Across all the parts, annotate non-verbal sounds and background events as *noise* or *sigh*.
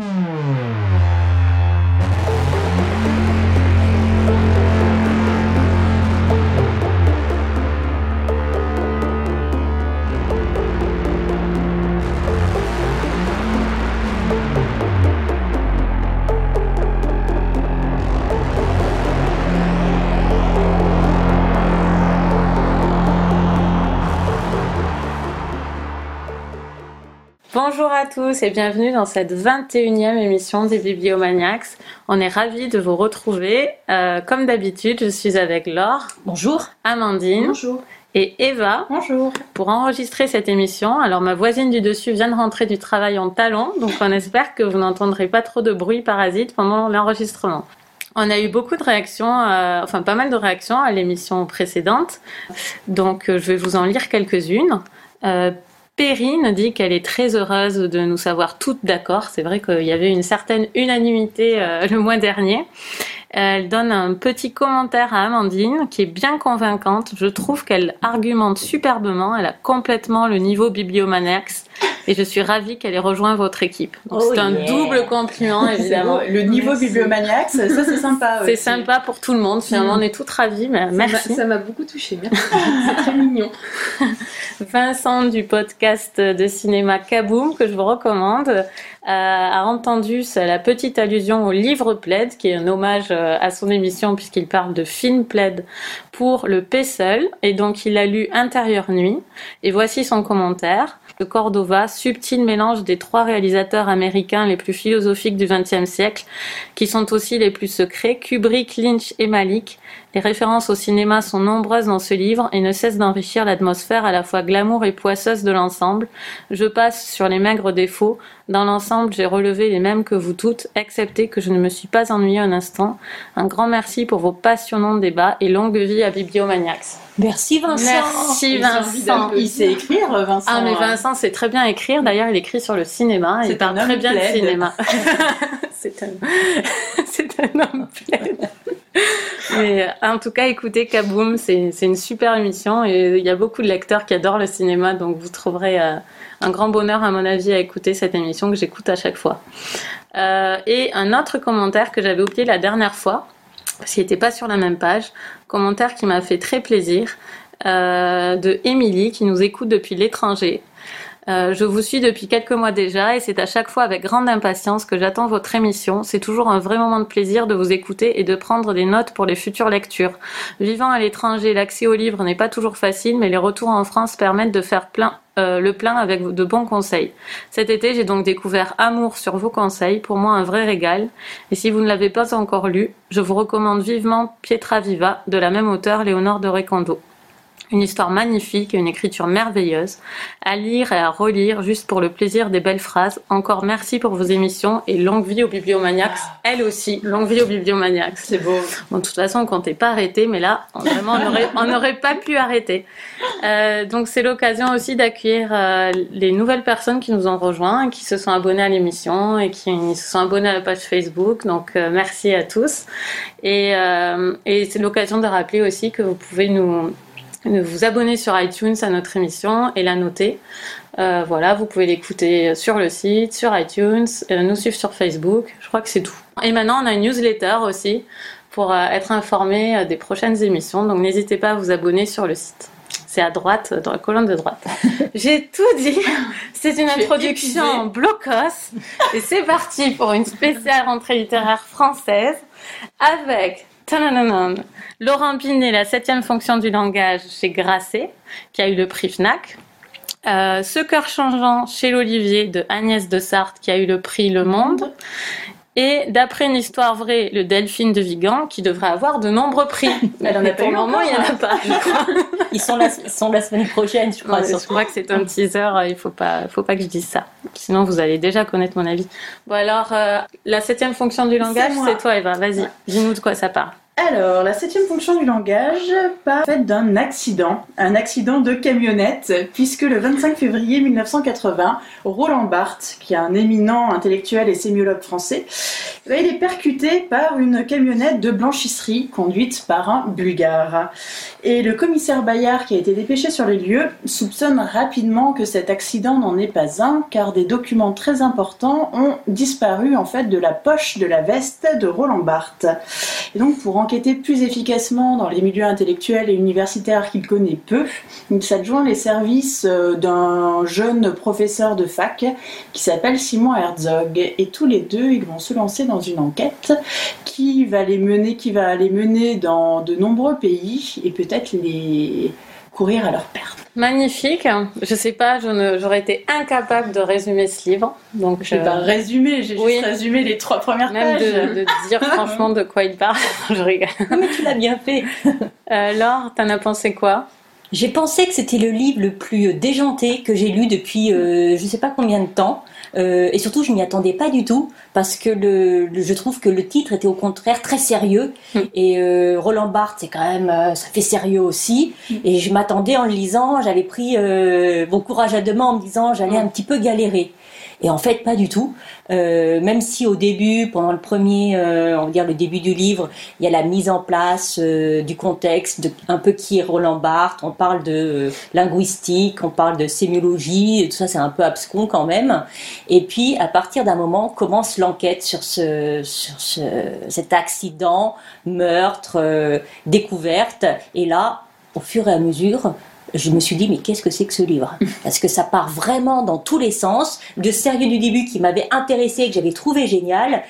Bonjour à tous et bienvenue dans cette 21e émission des Bibliomaniacs. On est ravis de vous retrouver. Euh, comme d'habitude, je suis avec Laure. Bonjour. Amandine. Bonjour. Et Eva. Bonjour. Pour enregistrer cette émission. Alors ma voisine du dessus vient de rentrer du travail en talon, donc on espère que vous n'entendrez pas trop de bruit parasite pendant l'enregistrement. On a eu beaucoup de réactions, euh, enfin pas mal de réactions à l'émission précédente, donc euh, je vais vous en lire quelques-unes. Euh, Perrine dit qu'elle est très heureuse de nous savoir toutes d'accord. C'est vrai qu'il y avait une certaine unanimité euh, le mois dernier. Elle donne un petit commentaire à Amandine qui est bien convaincante. Je trouve qu'elle argumente superbement. Elle a complètement le niveau bibliomaniacs et je suis ravie qu'elle ait rejoint votre équipe. Oh c'est un yeah. double compliment *laughs* évidemment. Le niveau Merci. bibliomaniacs, ça c'est *laughs* sympa. C'est sympa pour tout le monde. Finalement, on est toutes. Mais m'a- merci. Ça m'a beaucoup touchée. Merci. *laughs* C'est très mignon. Vincent du podcast de cinéma Kaboom, que je vous recommande, a entendu la petite allusion au livre Plaid, qui est un hommage euh, à son émission puisqu'il parle de film Plaid pour le P seul, et donc il a lu Intérieur Nuit. Et voici son commentaire. De Cordova, subtil mélange des trois réalisateurs américains les plus philosophiques du XXe siècle, qui sont aussi les plus secrets, Kubrick, Lynch et Malik. Les références au cinéma sont nombreuses dans ce livre et ne cessent d'enrichir l'atmosphère à la fois glamour et poisseuse de l'ensemble. Je passe sur les maigres défauts. Dans l'ensemble, j'ai relevé les mêmes que vous toutes, excepté que je ne me suis pas ennuyée un instant. Un grand merci pour vos passionnants débats et longue vie à Bibliomaniacs. Merci Vincent. Merci Vincent. Il sait écrire, Vincent. Ah mais Vincent sait très bien écrire. D'ailleurs, il écrit sur le cinéma. Il parle un très bien de cinéma. *laughs* c'est un, *laughs* c'est un homme. *laughs* Mais euh, en tout cas, écoutez Kaboom, c'est une super émission et il y a beaucoup de lecteurs qui adorent le cinéma, donc vous trouverez euh, un grand bonheur à mon avis à écouter cette émission que j'écoute à chaque fois. Euh, et un autre commentaire que j'avais oublié la dernière fois, parce qu'il n'était pas sur la même page, commentaire qui m'a fait très plaisir, de Émilie qui nous écoute depuis l'étranger. Euh, je vous suis depuis quelques mois déjà et c'est à chaque fois avec grande impatience que j'attends votre émission. C'est toujours un vrai moment de plaisir de vous écouter et de prendre des notes pour les futures lectures. Vivant à l'étranger, l'accès aux livres n'est pas toujours facile, mais les retours en France permettent de faire plein, euh, le plein avec de bons conseils. Cet été, j'ai donc découvert Amour sur vos conseils, pour moi un vrai régal. Et si vous ne l'avez pas encore lu, je vous recommande vivement Pietra Viva de la même auteure, Léonore de Recondo. Une histoire magnifique et une écriture merveilleuse, à lire et à relire juste pour le plaisir des belles phrases. Encore merci pour vos émissions et longue vie aux bibliomaniacs. Elle aussi, longue vie aux bibliomaniacs. C'est beau. Bon, de toute façon, on comptait pas arrêter, mais là, on- vraiment, on n'aurait pas pu arrêter. Euh, donc, c'est l'occasion aussi d'accueillir euh, les nouvelles personnes qui nous ont rejoints, qui se sont abonnées à l'émission et qui se sont abonnées à la page Facebook. Donc, euh, merci à tous. Et, et c'est l'occasion de rappeler aussi que vous pouvez nous de vous abonner sur iTunes à notre émission et la noter. Euh, voilà, vous pouvez l'écouter sur le site, sur iTunes, euh, nous suivre sur Facebook. Je crois que c'est tout. Et maintenant, on a une newsletter aussi pour euh, être informé euh, des prochaines émissions. Donc, n'hésitez pas à vous abonner sur le site. C'est à droite, dans la colonne de droite. *laughs* J'ai tout dit. C'est une introduction en blocos. Et c'est parti pour une spéciale rentrée littéraire française avec tanananan, Laurent Binet, la septième fonction du langage chez Grasset, qui a eu le prix FNAC. Euh, Ce cœur changeant chez l'Olivier de Agnès de Sarthe, qui a eu le prix Le Monde. Et d'après une histoire vraie, le Delphine de Vigan, qui devrait avoir de nombreux prix. *laughs* Elle en a Mais pour le moment, il n'y en a pas, je crois. *laughs* Ils sont la, ils sont la semaine prochaine, je crois. Ouais, je crois que c'est un teaser, euh, il faut pas, faut pas que je dise ça. Sinon, vous allez déjà connaître mon avis. Bon, alors, euh, la septième fonction du langage, c'est toi, Eva. Vas-y, dis-nous de quoi ça parle. Alors, la septième fonction du langage part fait d'un accident, un accident de camionnette, puisque le 25 février 1980, Roland Barthes, qui est un éminent intellectuel et sémiologue français, il est percuté par une camionnette de blanchisserie conduite par un bulgare. Et le commissaire Bayard, qui a été dépêché sur les lieux, soupçonne rapidement que cet accident n'en est pas un, car des documents très importants ont disparu en fait de la poche de la veste de Roland Barthes. Et donc, pour enquêter plus efficacement dans les milieux intellectuels et universitaires qu'il connaît peu, il s'adjoint les services euh, d'un jeune professeur de fac qui s'appelle Simon Herzog. Et tous les deux, ils vont se lancer dans une enquête qui va les mener, qui va les mener dans de nombreux pays et peut-être les courir à leur perte. Magnifique. Je sais pas, j'aurais été incapable de résumer ce livre. Donc, je vais pas euh, résumer, j'ai juste résumé les trois premières Même pages. De, de dire *laughs* franchement de quoi il parle. *laughs* je rigole. mais tu l'as bien fait. euh, Laure, t'en as pensé quoi? J'ai pensé que c'était le livre le plus déjanté que j'ai lu depuis euh, je sais pas combien de temps. Euh, et surtout, je m'y attendais pas du tout parce que le, je trouve que le titre était au contraire très sérieux. Mm. Et euh, Roland Barthes, c'est quand même, euh, ça fait sérieux aussi. Mm. Et je m'attendais en le lisant, j'avais pris euh, bon courage à deux mains en me disant j'allais mm. un petit peu galérer. Et en fait, pas du tout. Euh, même si au début, pendant le premier, euh, on va dire le début du livre, il y a la mise en place euh, du contexte, de, un peu qui est Roland Barthes. On parle de linguistique, on parle de sémiologie, tout ça, c'est un peu abscon quand même. Et puis, à partir d'un moment, commence l'enquête sur ce, sur ce, cet accident, meurtre, découverte. Et là, au fur et à mesure, je me suis dit mais qu'est-ce que c'est que ce livre? Parce que ça part vraiment dans tous les sens. Le sérieux du début qui m'avait intéressé, que j'avais trouvé génial,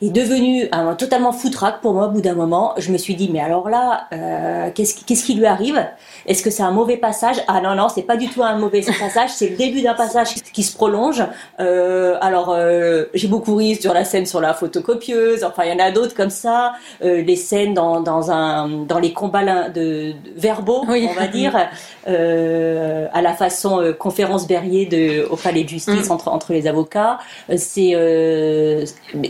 est devenu un, totalement foutraque pour moi au bout d'un moment. Je me suis dit mais alors là, euh, qu'est-ce, qu'est-ce qui lui arrive? Est-ce que c'est un mauvais passage? Ah non non, c'est pas du tout un mauvais *laughs* passage, c'est le début d'un passage qui se prolonge. Euh, alors euh, j'ai beaucoup ri sur la scène sur la photocopieuse. Enfin il y en a d'autres comme ça. Euh, les scènes dans, dans un dans les combats de, de verbaux, on va dire. Euh, à la façon euh, conférence Berrier de, au palais de justice mm. entre, entre les avocats. Euh, c'est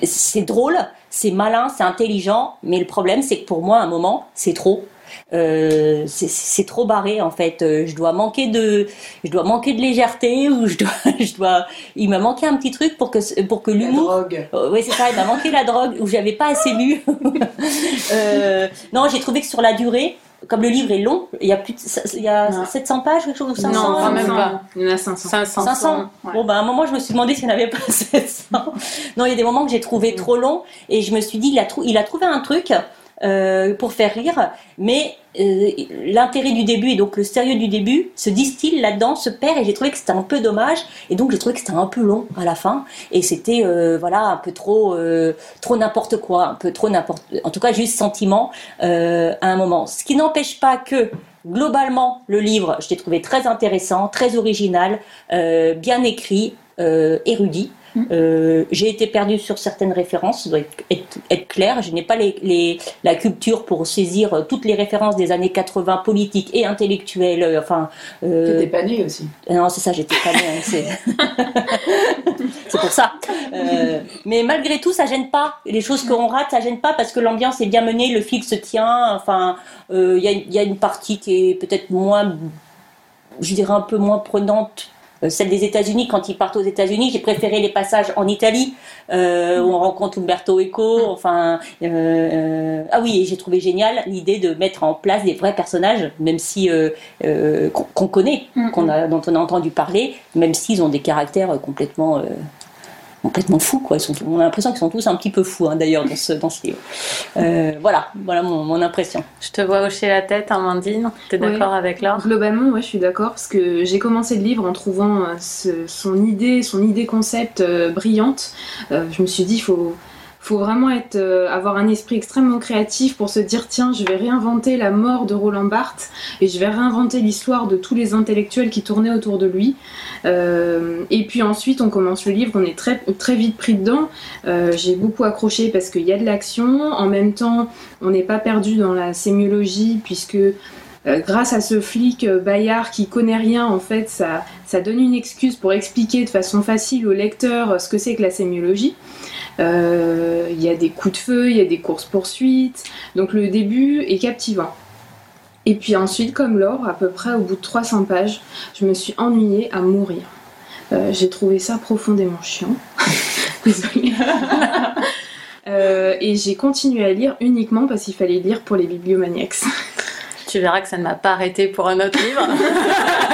c'est drôle, c'est malin, c'est intelligent, mais le problème c'est que pour moi à un moment c'est trop. Euh, c'est trop barré en fait. Je dois manquer de, je dois manquer de légèreté *laughs* ou je dois, je dois. Il m'a manqué un petit truc pour que pour que l'humour. drogue. oui c'est ça. Il m'a manqué la drogue où j'avais pas assez lu. *laughs* euh, non, j'ai trouvé que sur la durée, comme le livre est long, il y a plus de, il y a 700 pages, quelque chose, ou 500 Non, même pas. Il y en a 500. 500. 500. Bon, bah, à un moment, je me suis demandé s'il n'y en avait pas *laughs* 700. non, il y a des moments que j'ai trouvé trop long et je me suis dit, il a, il a trouvé un truc, euh, pour faire rire, mais euh, l'intérêt du début et donc le sérieux du début se distille là-dedans, se perd et j'ai trouvé que c'était un peu dommage et donc j'ai trouvé que c'était un peu long à la fin et c'était euh, voilà un peu trop euh, trop n'importe quoi, un peu trop n'importe, en tout cas juste sentiment euh, à un moment. Ce qui n'empêche pas que globalement le livre, je l'ai trouvé très intéressant, très original, euh, bien écrit, érudit. Euh, j'ai été perdue sur certaines références, ça doit être, être, clair. Je n'ai pas les, les, la culture pour saisir toutes les références des années 80 politiques et intellectuelles. Euh, enfin, euh... T'étais pas née aussi. Non, c'est ça, j'étais pas née. Hein, c'est... *laughs* c'est pour ça. Euh, mais malgré tout, ça gêne pas. Les choses qu'on rate, ça gêne pas parce que l'ambiance est bien menée, le fil se tient. Enfin, il euh, y, a, y a une partie qui est peut-être moins, je dirais un peu moins prenante euh, celle des États-Unis, quand ils partent aux États-Unis, j'ai préféré les passages en Italie euh, où on rencontre Umberto Eco. Enfin, euh, euh ah oui, j'ai trouvé génial l'idée de mettre en place des vrais personnages, même si euh, euh qu'on connaît, qu'on a, dont on a entendu parler, même s'ils ont des caractères complètement complètement fous quoi. Ils sont, on a l'impression qu'ils sont tous un petit peu fous hein, d'ailleurs dans ce, dans ce livre. Euh, voilà, voilà mon, mon, impression. Je te vois hocher la tête, Amandine. Tu es d'accord avec Laure? Globalement, ouais, je suis d'accord parce que j'ai commencé le livre en trouvant euh, ce, son idée, son idée concept euh, brillante. Euh, je me suis dit, il faut faut vraiment être, euh, avoir un esprit extrêmement créatif pour se dire tiens, je vais réinventer la mort de Roland Barthes et je vais réinventer l'histoire de tous les intellectuels qui tournaient autour de lui. Euh, et puis ensuite, on commence le livre, on est très, très vite pris dedans. Euh, J'ai beaucoup accroché parce qu'il y a de l'action. En même temps, on n'est pas perdu dans la sémiologie puisque grâce à ce flic Bayard qui connaît rien, en fait, ça, ça donne une excuse pour expliquer de façon facile au lecteur ce que c'est que la sémiologie. Euh, Il y a des coups de feu, il y a des courses-poursuites. Donc le début est captivant. Et puis ensuite, comme Laure, à peu près au bout de 300 pages, je me suis ennuyée à mourir. Euh, J'ai trouvé ça profondément chiant. *laughs* Désolée. *laughs* Euh, et j'ai continué à lire uniquement parce qu'il fallait lire pour les bibliomaniacs. Tu verras que ça ne m'a pas arrêté pour un autre livre. *laughs*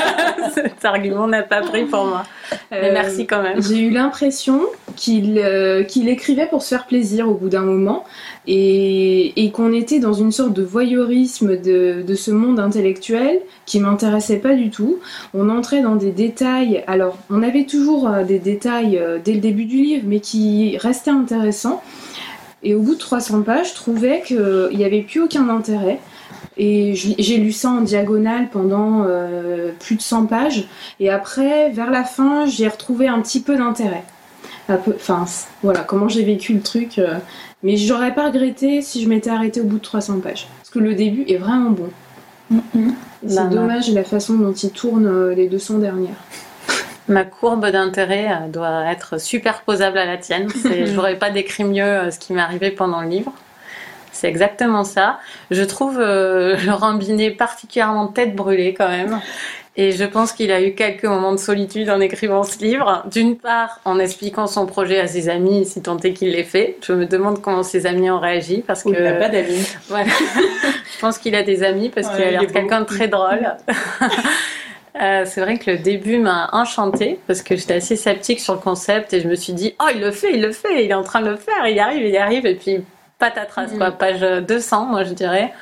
*laughs* Cet argument n'a pas pris pour moi. Mais Euh, merci quand même. J'ai eu l'impression qu'il euh, qu'il écrivait pour se faire plaisir au bout d'un moment et, et qu'on était dans une sorte de voyeurisme de, de ce monde intellectuel qui m'intéressait pas du tout. On entrait dans des détails, alors on avait toujours euh, des détails euh, dès le début du livre, mais qui restaient intéressants. Et au bout de 300 pages, je trouvais qu'il n'y avait plus aucun intérêt. Et j'ai lu ça en diagonale pendant euh, plus de 100 pages. Et après, vers la fin, j'ai retrouvé un petit peu d'intérêt. Enfin, voilà, comment j'ai vécu le truc. euh, Mais j'aurais pas regretté si je m'étais arrêtée au bout de 300 pages. Parce que le début est vraiment bon. Et C'est Bah, dommage la façon dont il tourne euh, les 200 dernières. *laughs* Ma courbe d'intérêt euh, doit être superposable à la tienne. C'est- *laughs* Je n'aurais pas décrit mieux ce qui m'est arrivé pendant le livre. C'est exactement ça. Je trouve euh, *laughs* Laurent Binet particulièrement tête brûlée quand même. Et je pense qu'il a eu quelques moments de solitude en écrivant ce livre. D'une part, en expliquant son projet à ses amis, si tant est qu'il l'ait fait. Je me demande comment ses amis ont réagi parce que il n'a pas d'amis. *laughs* voilà. *laughs* je pense qu'il a des amis parce qu'il a l'air quelqu'un de très drôle. Euh, c'est vrai que le début m'a enchantée parce que j'étais assez sceptique sur le concept et je me suis dit oh il le fait, il le fait, il est en train de le faire, il y arrive, il y arrive et puis patatras quoi, page 200 moi je dirais.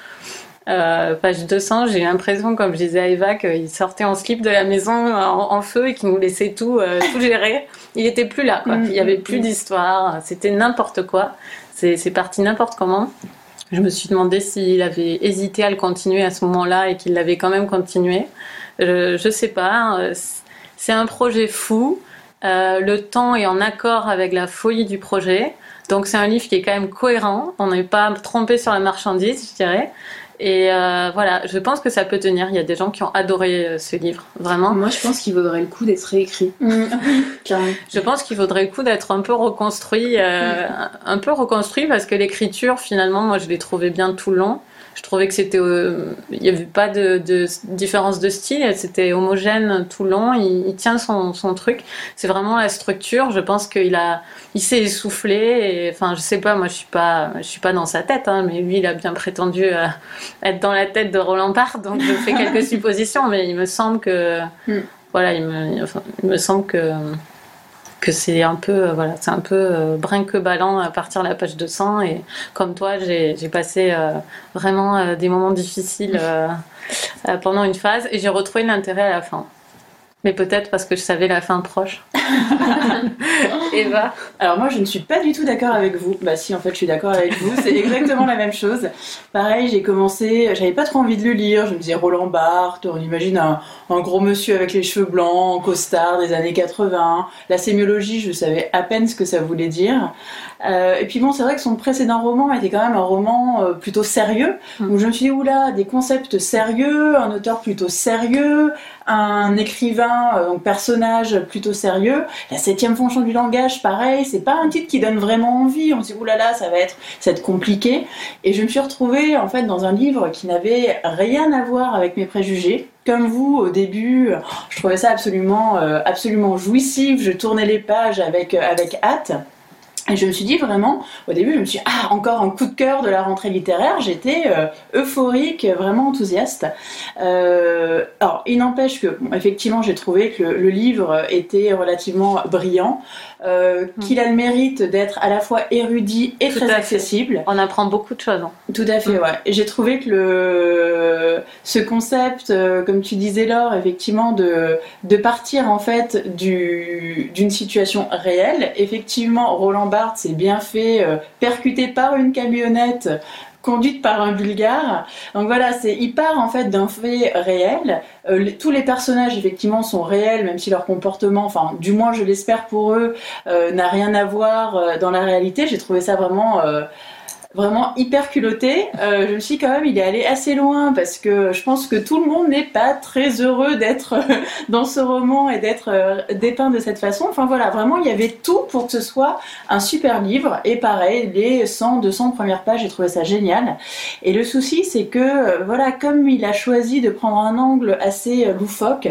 Euh, page 200, j'ai l'impression, comme je disais à Eva, qu'il sortait en slip de la maison en, en feu et qu'il nous laissait tout, euh, tout gérer. Il était plus là, quoi. Mm, Il y avait mm, plus mm. d'histoire. C'était n'importe quoi. C'est parti n'importe comment. Je me suis demandé s'il avait hésité à le continuer à ce moment-là et qu'il l'avait quand même continué. Je, je sais pas. euh, C'est un projet fou. Euh, le temps est en accord avec la folie du projet. Donc c'est un livre qui est quand même cohérent. On n'est pas trompé sur la marchandise, je dirais. Et euh, voilà, je pense que ça peut tenir. Il y a des gens qui ont adoré euh, ce livre, vraiment. Moi, je pense qu'il vaudrait le coup d'être réécrit. *laughs* Carrément. Je pense qu'il vaudrait le coup d'être un peu reconstruit, euh, un peu reconstruit parce que l'écriture, finalement, moi, je l'ai trouvé bien tout le long. Je trouvais que c'était, euh, il n'y avait pas de, de différence de style, c'était homogène tout le long. Il, il tient son, son truc. C'est vraiment la structure. Je pense qu'il a, il s'est essoufflé. Et, enfin, je sais pas, moi, je suis pas, je suis pas dans sa tête, hein, mais lui, il a bien prétendu euh, être dans la tête de Roland Barthes, donc je fais quelques *laughs* suppositions, mais il me semble que, Mm. voilà, il me, enfin, il me semble que que c'est un peu euh, voilà c'est un peu euh, brinque-ballant à partir de la page 200 et comme toi j'ai j'ai passé euh, vraiment des moments difficiles pendant une phase et j'ai retrouvé l'intérêt à la fin mais peut-être parce que je savais la fin proche *laughs* Eva Alors moi je ne suis pas du tout d'accord avec vous. Bah si en fait je suis d'accord avec vous, c'est exactement la même chose. Pareil, j'ai commencé, j'avais pas trop envie de le lire, je me disais Roland Barthes, on imagine un, un gros monsieur avec les cheveux blancs, en costard des années 80. La sémiologie, je savais à peine ce que ça voulait dire. Euh, et puis bon, c'est vrai que son précédent roman était quand même un roman euh, plutôt sérieux. Mm. Donc je me suis dit, oula, des concepts sérieux, un auteur plutôt sérieux, un écrivain, euh, donc personnage plutôt sérieux. La septième fonction du langage, pareil, c'est pas un titre qui donne vraiment envie. On se dit, oulala, ça va être, ça va être compliqué. Et je me suis retrouvée en fait dans un livre qui n'avait rien à voir avec mes préjugés. Comme vous, au début, je trouvais ça absolument, euh, absolument jouissif. Je tournais les pages avec, euh, avec hâte. Et je me suis dit vraiment, au début, je me suis dit, ah, encore un coup de cœur de la rentrée littéraire. J'étais euh, euphorique, vraiment enthousiaste. Euh, alors, il n'empêche que, bon, effectivement, j'ai trouvé que le, le livre était relativement brillant, euh, qu'il a le mérite d'être à la fois érudit et Tout très fait. accessible. on apprend beaucoup de choses hein. Tout à fait, Mm. ouais. J'ai trouvé que le ce concept, euh, comme tu disais Laure, effectivement, de de partir en fait du d'une situation réelle. Effectivement, Roland Barthes s'est bien fait euh, percuter par une camionnette conduite par un bulgare. Donc voilà, c'est il part en fait d'un fait réel. Euh, tous les personnages effectivement sont réels, même si leur comportement, enfin du moins je l'espère pour eux, euh, n'a rien à voir euh, dans la réalité. J'ai trouvé ça vraiment euh, vraiment hyper culotté. Euh, je me suis quand même, il est allé assez loin parce que je pense que tout le monde n'est pas très heureux d'être dans ce roman et d'être euh, dépeint de cette façon. Enfin voilà, vraiment, il y avait tout pour que ce soit un super livre. Et pareil, les 100, 200 premières pages, j'ai trouvé ça génial. Et le souci, c'est que, euh, voilà, comme il a choisi de prendre un angle assez euh, loufoque,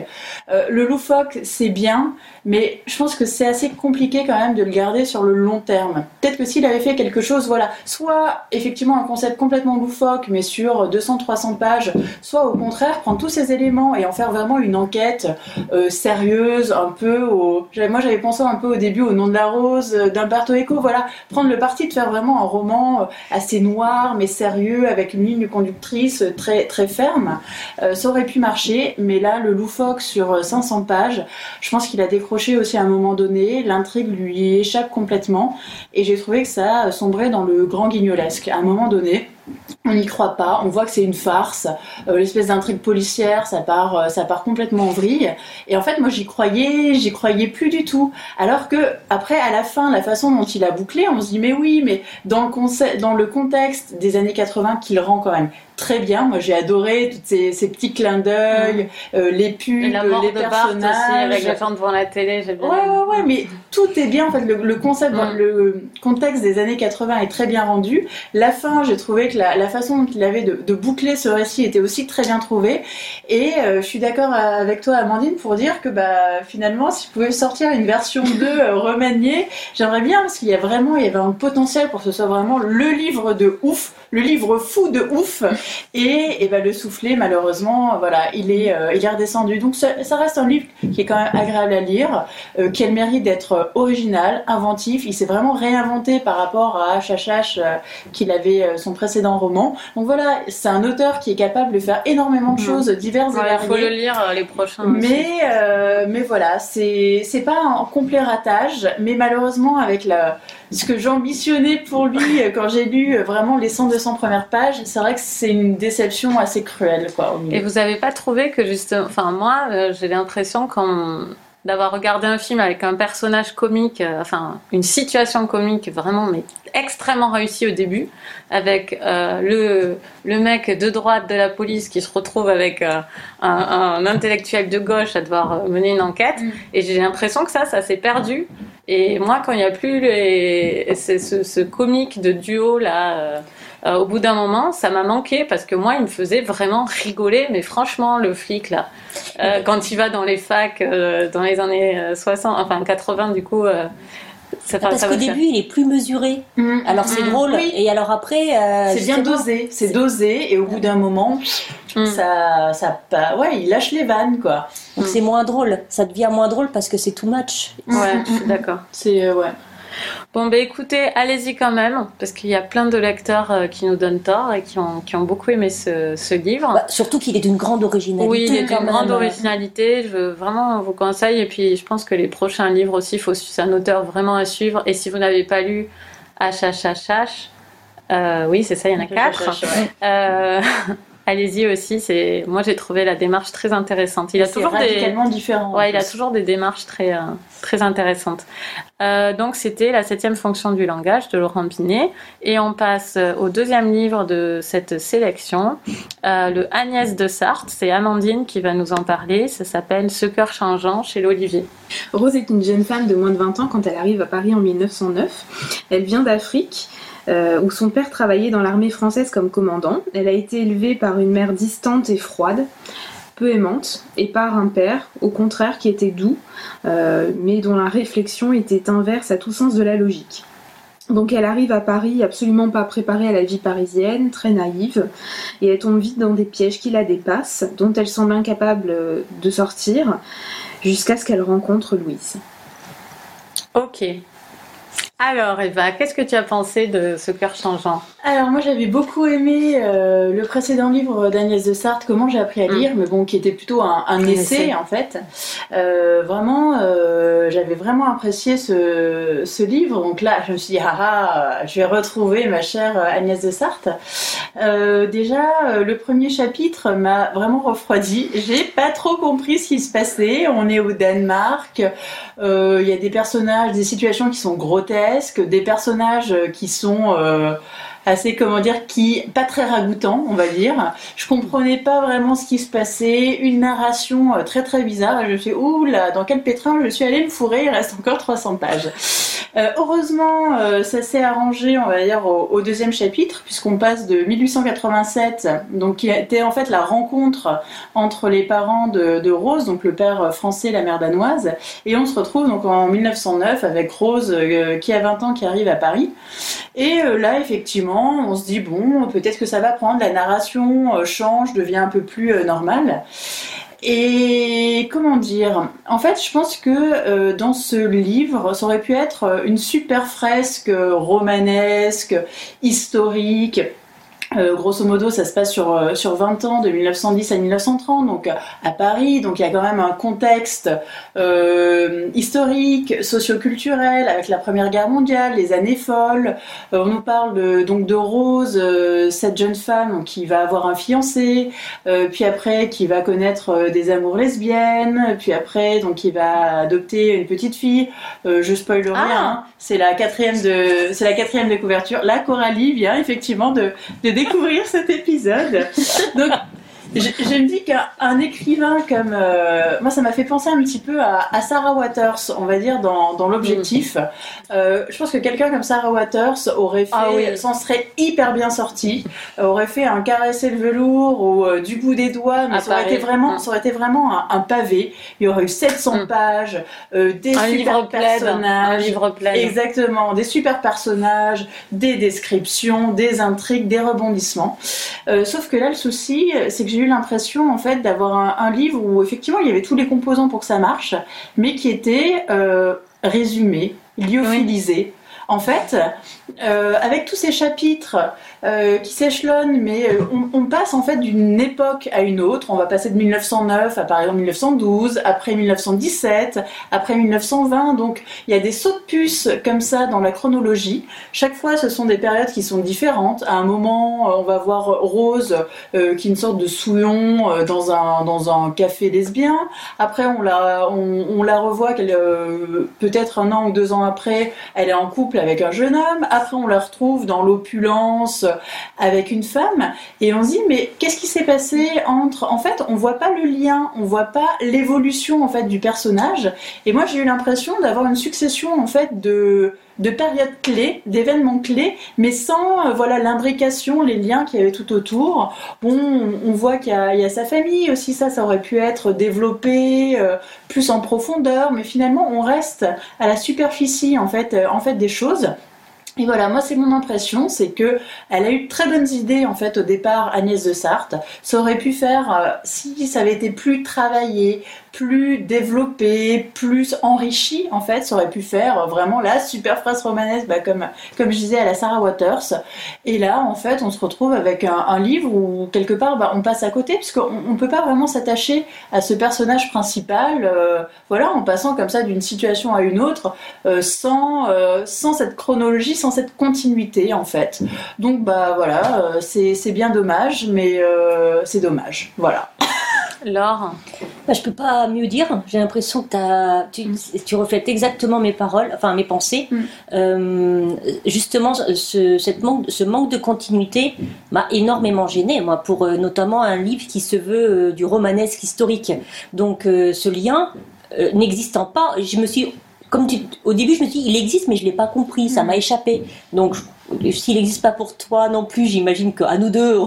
le loufoque, c'est bien, mais je pense que c'est assez compliqué quand même de le garder sur le long terme. Peut-être que s'il avait fait quelque chose, voilà, soit effectivement un concept complètement loufoque, mais sur 200-300 pages, soit au contraire prendre tous ces éléments et en faire vraiment une enquête euh, sérieuse, un peu au... Moi j'avais pensé un peu au début au nom de la rose euh, d'Umberto Eco, voilà, prendre le parti de faire vraiment un roman euh, assez noir mais sérieux avec une ligne conductrice très très ferme. ça aurait pu marcher, mais là le loufoque sur 500 pages, je pense qu'il a aussi à un moment donné, l'intrigue lui échappe complètement et j'ai trouvé que ça sombrait dans le grand guignolesque. À un moment donné on n'y croit pas, on voit que c'est une farce, euh, l'espèce d'intrigue policière, ça part, euh, ça part complètement en vrille. Et en fait, moi, j'y croyais, j'y croyais plus du tout. Alors que après, à la fin, la façon dont il a bouclé, on se dit mais oui, mais dans le, dans le contexte des années 80, qu'il rend quand même très bien. Moi, j'ai adoré tous ces, petits clins d'œil, mm. euh, les pubs, les personnages. Aussi, avec la fin devant la télé, j'ai bien. Ouais, ouais, ouais, mais tout est bien. En fait, le, concept, mm. le contexte des années 80 est très bien rendu. La fin, j'ai trouvé que la, façon dont il avait de, boucler ce récit était aussi très bien trouvée. Et euh, je suis d'accord avec toi, Amandine, pour dire que bah, finalement, si je pouvais sortir une version 2 euh, *laughs* remaniée, j'aimerais bien parce qu'il y a vraiment, il y avait un potentiel pour que ce soit vraiment le livre de ouf, le livre fou de ouf. Et, et bah, le soufflet, malheureusement, voilà, il est, euh, il est redescendu. Donc ça, reste un livre qui est quand même agréable à lire, qui a le mérite d'être original, inventif. Il s'est vraiment réinventé par rapport à HHH qu'il avait son précédent roman. Donc voilà, c'est un auteur qui est capable de faire énormément de mm. choses diverses et variées. Il faut le lire euh, les prochains. Mais, euh, mais voilà, c'est pas un complet ratage, mais malheureusement avec la, ce que j'ambitionnais pour lui euh, quand j'ai lu vraiment les 100-200 premières pages, c'est vrai que c'est une déception assez cruelle. Quoi, et vous avez pas trouvé que justement, enfin moi j'ai l'impression quand d'avoir regardé un film avec un personnage comique, euh, enfin une situation comique vraiment mais extrêmement réussie au début, avec euh, le, le mec de droite de la police qui se retrouve avec euh, un, intellectuel de gauche à devoir mener une enquête, mm. et j'ai l'impression que ça, ça s'est perdu. Et moi, quand il n'y a plus les, ce, comique de duo là euh, au bout d'un moment, ça m'a manqué parce que moi, il me faisait vraiment rigoler. Mais franchement, le flic là, euh, quand il va dans les facs euh, dans les années 60, enfin 80 du coup. Ça, parce qu'au début, il est plus mesuré. Mm. Alors c'est mm. drôle. Et alors après, c'est bien dosé. C'est dosé. Et au bout d'un moment, mm. ça, ça, ouais, il lâche les vannes, quoi. Donc c'est moins drôle. Ça devient moins drôle parce que c'est too much. Ouais, je suis d'accord. C'est ouais. Bon, ben écoutez, allez-y quand même, parce qu'il y a plein de lecteurs euh, qui nous donnent tort et qui ont, qui ont beaucoup aimé ce, ce livre. Bah, surtout qu'il est d'une grande originalité. Oui, il est d'une grande originalité. Je veux vraiment vous conseille. Et puis, je pense que les prochains livres aussi, c'est un auteur vraiment à suivre. Et si vous n'avez pas lu HHHH, euh, oui, c'est ça, il y en a quatre. Euh, allez-y aussi. C'est moi j'ai trouvé la démarche très intéressante. Il a toujours radicalement des différent. Ouais, il a toujours des démarches très euh, très intéressantes. Euh, donc c'était la septième fonction du langage de Laurent Binet et on passe euh, au deuxième livre de cette sélection, le Agnès de Sarthe. C'est Amandine qui va nous en parler. Ça s'appelle Ce cœur changeant chez l'Olivier. Rose est une jeune femme de moins de 20 ans quand elle arrive à Paris en 1909. Elle vient d'Afrique où son père travaillait dans l'armée française comme commandant. Elle a été élevée par une mère distante et froide, peu aimante, et par un père, au contraire, qui était doux, euh, mais dont la réflexion était inverse à tout sens de la logique. Donc elle arrive à Paris absolument pas préparée à la vie parisienne, très naïve, et elle tombe vite dans des pièges qui la dépassent, dont elle semble incapable de sortir, jusqu'à ce qu'elle rencontre Louise. Ok, alors Eva, qu'est-ce que tu as pensé de ce cœur changeant? Alors moi j'avais beaucoup aimé euh, le précédent livre d'Agnès de Sarthe, Comment j'ai appris à mm. lire, mais bon qui était plutôt un, essai, en fait. Euh, vraiment, euh, j'avais vraiment apprécié ce, livre. Donc là je me suis dit ah, ah je vais retrouver ma chère Agnès de Sarthe. déjà le premier chapitre m'a vraiment refroidi. J'ai pas trop compris ce qui se passait. On est au Danemark. Il y a des personnages, des situations qui sont grotesques des personnages qui sont euh, assez comment dire qui pas très ragoûtant on va dire. Je comprenais pas vraiment ce qui se passait. Une narration euh, très très bizarre. Je me suis ouh là dans quel pétrin je suis allée me fourrer? Il reste encore 300 pages. Euh, heureusement euh, ça s'est arrangé on va dire au, deuxième chapitre puisqu'on passe de 1887 donc qui été en fait la rencontre entre les parents de, Rose donc le père français et la mère danoise. Et on se retrouve donc en 1909 avec Rose qui a 20 ans qui arrive à Paris. Et là effectivement on se dit bon, peut-être que ça va prendre, la narration euh, change, devient un peu plus euh, normale. Et comment dire? En fait, je pense que euh, dans ce livre, ça aurait pu être une super fresque romanesque, historique. Euh, grosso modo, ça se passe sur, euh, sur 20 ans, de 1910 à 1930, donc euh, à Paris. Donc il y a quand même un contexte euh, historique, socioculturel, avec la Première Guerre mondiale, les années folles. On nous parle de, donc de Rose, cette jeune femme qui va avoir un fiancé, puis après qui va connaître des amours lesbiennes, puis après donc qui va adopter une petite fille. Je spoil rien, Ah. hein. c'est la quatrième de c'est la quatrième de couverture. Là, Coralie vient effectivement de, de découvrir cet épisode. Je, je me dis qu'un un écrivain comme euh, moi, ça m'a fait penser un petit peu à, à Sarah Waters, on va dire dans, dans l'objectif. Euh, je pense que quelqu'un comme Sarah Waters aurait fait, Ah oui. s'en serait hyper bien sorti, euh, aurait fait un caresser le velours ou euh, du bout des doigts, mais À ça aurait, été vraiment, Mm. ça aurait été vraiment un, un pavé. Il y aurait eu 700 Mm. pages, euh, des Un super livre plein. Un personnages. livre. Exactement, des super personnages, des descriptions, des intrigues, des rebondissements. Euh, sauf que là, le souci, euh, c'est que j'ai eu l'impression en fait d'avoir un, un livre où effectivement il y avait tous les composants pour que ça marche, mais qui était euh, résumé, lyophilisé. En fait, euh, avec tous ces chapitres euh, qui s'échelonnent, mais euh, on, passe en fait d'une époque à une autre. On va passer de 1909 à par exemple 1912, après 1917, après 1920. Donc il y a des sauts de puce comme ça dans la chronologie. Chaque fois, ce sont des périodes qui sont différentes. À un moment, euh, on va voir Rose, qui est une sorte de souillon dans un dans un café lesbien. Après, on la on, la revoit peut-être un an ou deux ans après, elle est en couple avec un jeune homme. Après, on la retrouve dans l'opulence avec une femme. Et on se dit, mais qu'est-ce qui s'est passé entre. En fait, on voit pas le lien, on voit pas l'évolution en fait du personnage. Et moi, j'ai eu l'impression d'avoir une succession en fait de de périodes clés, d'événements clés, mais sans euh, voilà l'imbrication, les liens qu'il y avait tout autour. Bon, on, voit qu'il y, a- il y a sa famille aussi, ça, ça aurait pu être développé euh, plus en profondeur, mais finalement, on reste à la superficie en fait, euh, en fait des choses. Et voilà, moi c'est mon impression, c'est que elle a eu de très bonnes idées en fait au départ, Agnès de Sarthe. Ça aurait pu faire euh, si ça avait été plus travaillé, plus développé, plus enrichi en fait, ça aurait pu faire vraiment la super phrase romanesque, bah, comme comme je disais à la Sarah Waters. Et là en fait, on se retrouve avec un, un livre où quelque part bah, on passe à côté puisqu'on on peut pas vraiment s'attacher à ce personnage principal, euh, voilà, en passant comme ça d'une situation à une autre euh, sans, euh, sans cette chronologie, sans cette continuité en fait. Donc bah voilà, euh, c'est c'est bien dommage, mais euh, c'est dommage. Voilà. Laure, Bah, je peux pas mieux dire. J'ai l'impression que tu, tu reflètes exactement mes paroles, enfin mes pensées. Mm. Euh, justement, ce, cette manque, ce manque de continuité m'a énormément gêné, moi, pour euh, notamment un livre qui se veut euh, du romanesque historique. Donc, ce lien n'existant pas, je me suis, comme tu- au début, je me suis dit, il existe, mais je l'ai pas compris, ça Mm. m'a échappé. Donc, s'il n'existe pas pour toi non plus, j'imagine qu'à nous deux,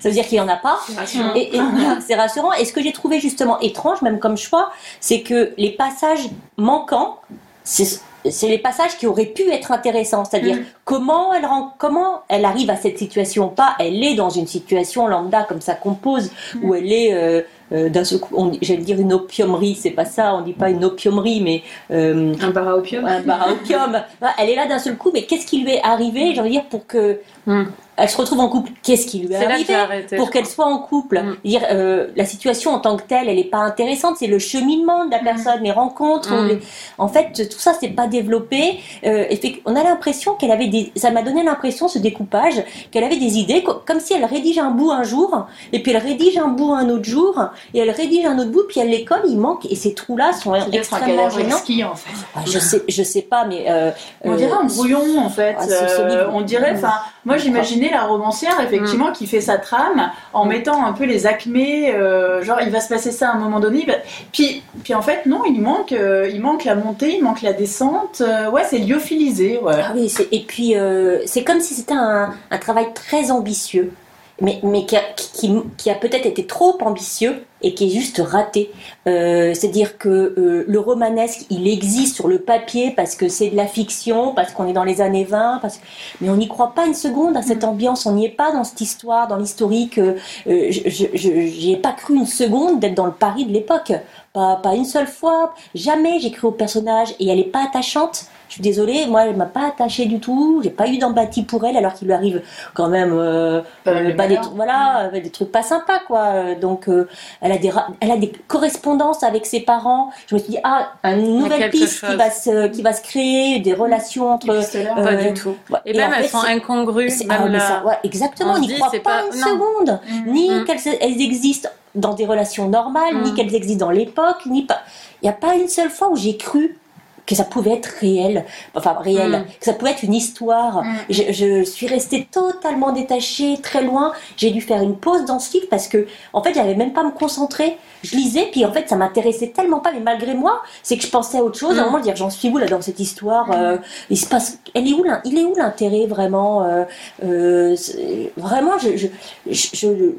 ça veut dire qu'il y en a pas. Rassurant. Et, et *laughs* c'est rassurant. Et ce que j'ai trouvé justement étrange, même comme choix, c'est que les passages manquants, c'est c'est les passages qui auraient pu être intéressants. C'est-à-dire Mm. comment elle rend, comment elle arrive à cette situation. Pas, elle est dans une situation lambda comme ça compose, où elle est euh, euh, d'un seul coup, j'allais dire une opiumerie, c'est pas ça, on dit pas une opiumerie, mais euh, Un bar à opium. un bar à opium. *laughs* Ah, Elle est là d'un seul coup, mais qu'est-ce qui lui est arrivé, de dire, pour que Hmm. Elle se retrouve en couple. Qu'est-ce qui lui est, arrivé arrêté. pour qu'elle soit en couple Mm. Dire, euh, La situation en tant que telle, elle n'est pas intéressante. C'est le cheminement de la personne, les rencontres. Mm. les- En fait, tout ça, c'est pas développé. Euh, et fait- on a l'impression qu'elle avait des. Ça m'a donné l'impression, ce découpage, qu'elle avait des idées, co- comme si elle rédige un bout un jour, et puis elle rédige un bout un autre jour, et elle rédige un autre bout, puis elle les colle, il manque, et ces trous-là sont extrêmement gênants. exquis en fait. Ah, je sais, je sais pas, mais euh, On euh, dirait un brouillon en fait. ah, Euh, livre. on dirait, enfin, moi j'imaginais la romancière effectivement qui fait sa trame en mettant un peu les acmés, euh, genre il va se passer ça à un moment donné. va- Puis, puis en fait non, il manque, euh, il manque la montée, il manque la descente. Euh, ouais, c'est lyophilisé. Ouais. Ah oui, et puis c'est comme si c'était un, un travail très ambitieux, mais, mais qui a, qui, qui a peut-être été trop ambitieux et qui est juste raté. Euh, C'est-à-dire que euh, le romanesque, il existe sur le papier parce que c'est de la fiction, parce qu'on est dans les années 20, parce... mais on n'y croit pas une seconde à cette ambiance, on n'y est pas dans cette histoire, dans l'historique. Euh, euh, je ai pas cru une seconde d'être dans le Paris de l'époque. Pas, pas une seule fois, jamais j'ai cru au personnage et elle est pas attachante. Je suis désolée, moi elle m'a pas attachée du tout, j'ai pas eu d'empathie pour elle alors qu'il lui arrive quand même euh, Pas euh, de pas des, trucs- voilà, des trucs pas sympas quoi. Donc euh, elle a des ra- elle a des correspondances avec ses parents. Je me suis dit ah une nouvelle piste qui va se qui va se créer, des relations entre Épistolaire. Pas euh, du tout. ouais. Et, même en elles sont incongrues. c'est- Même ah, la- ça, ouais, exactement, on n'y croit pas, pas- une non. seconde. Mm. Ni Mm. qu'elles elles existent dans des relations normales, ni Mm. qu'elles existent dans l'époque, ni pas. Il n'y a pas une seule fois où j'ai cru que ça pouvait être réel, enfin réel, Mm. que ça pouvait être une histoire. Mm. Je, je suis restée totalement détachée, très loin. J'ai dû faire une pause dans ce livre parce que, en fait, j'avais même pas à me concentrer. Je lisais, puis en fait, ça m'intéressait tellement pas, mais malgré moi, c'est que je pensais à autre chose. À un Mm. moment, dire, j'en suis où là dans cette histoire euh, Il se passe, elle est où l'in- Il est où l'intérêt vraiment euh, euh, Vraiment, je, je- je-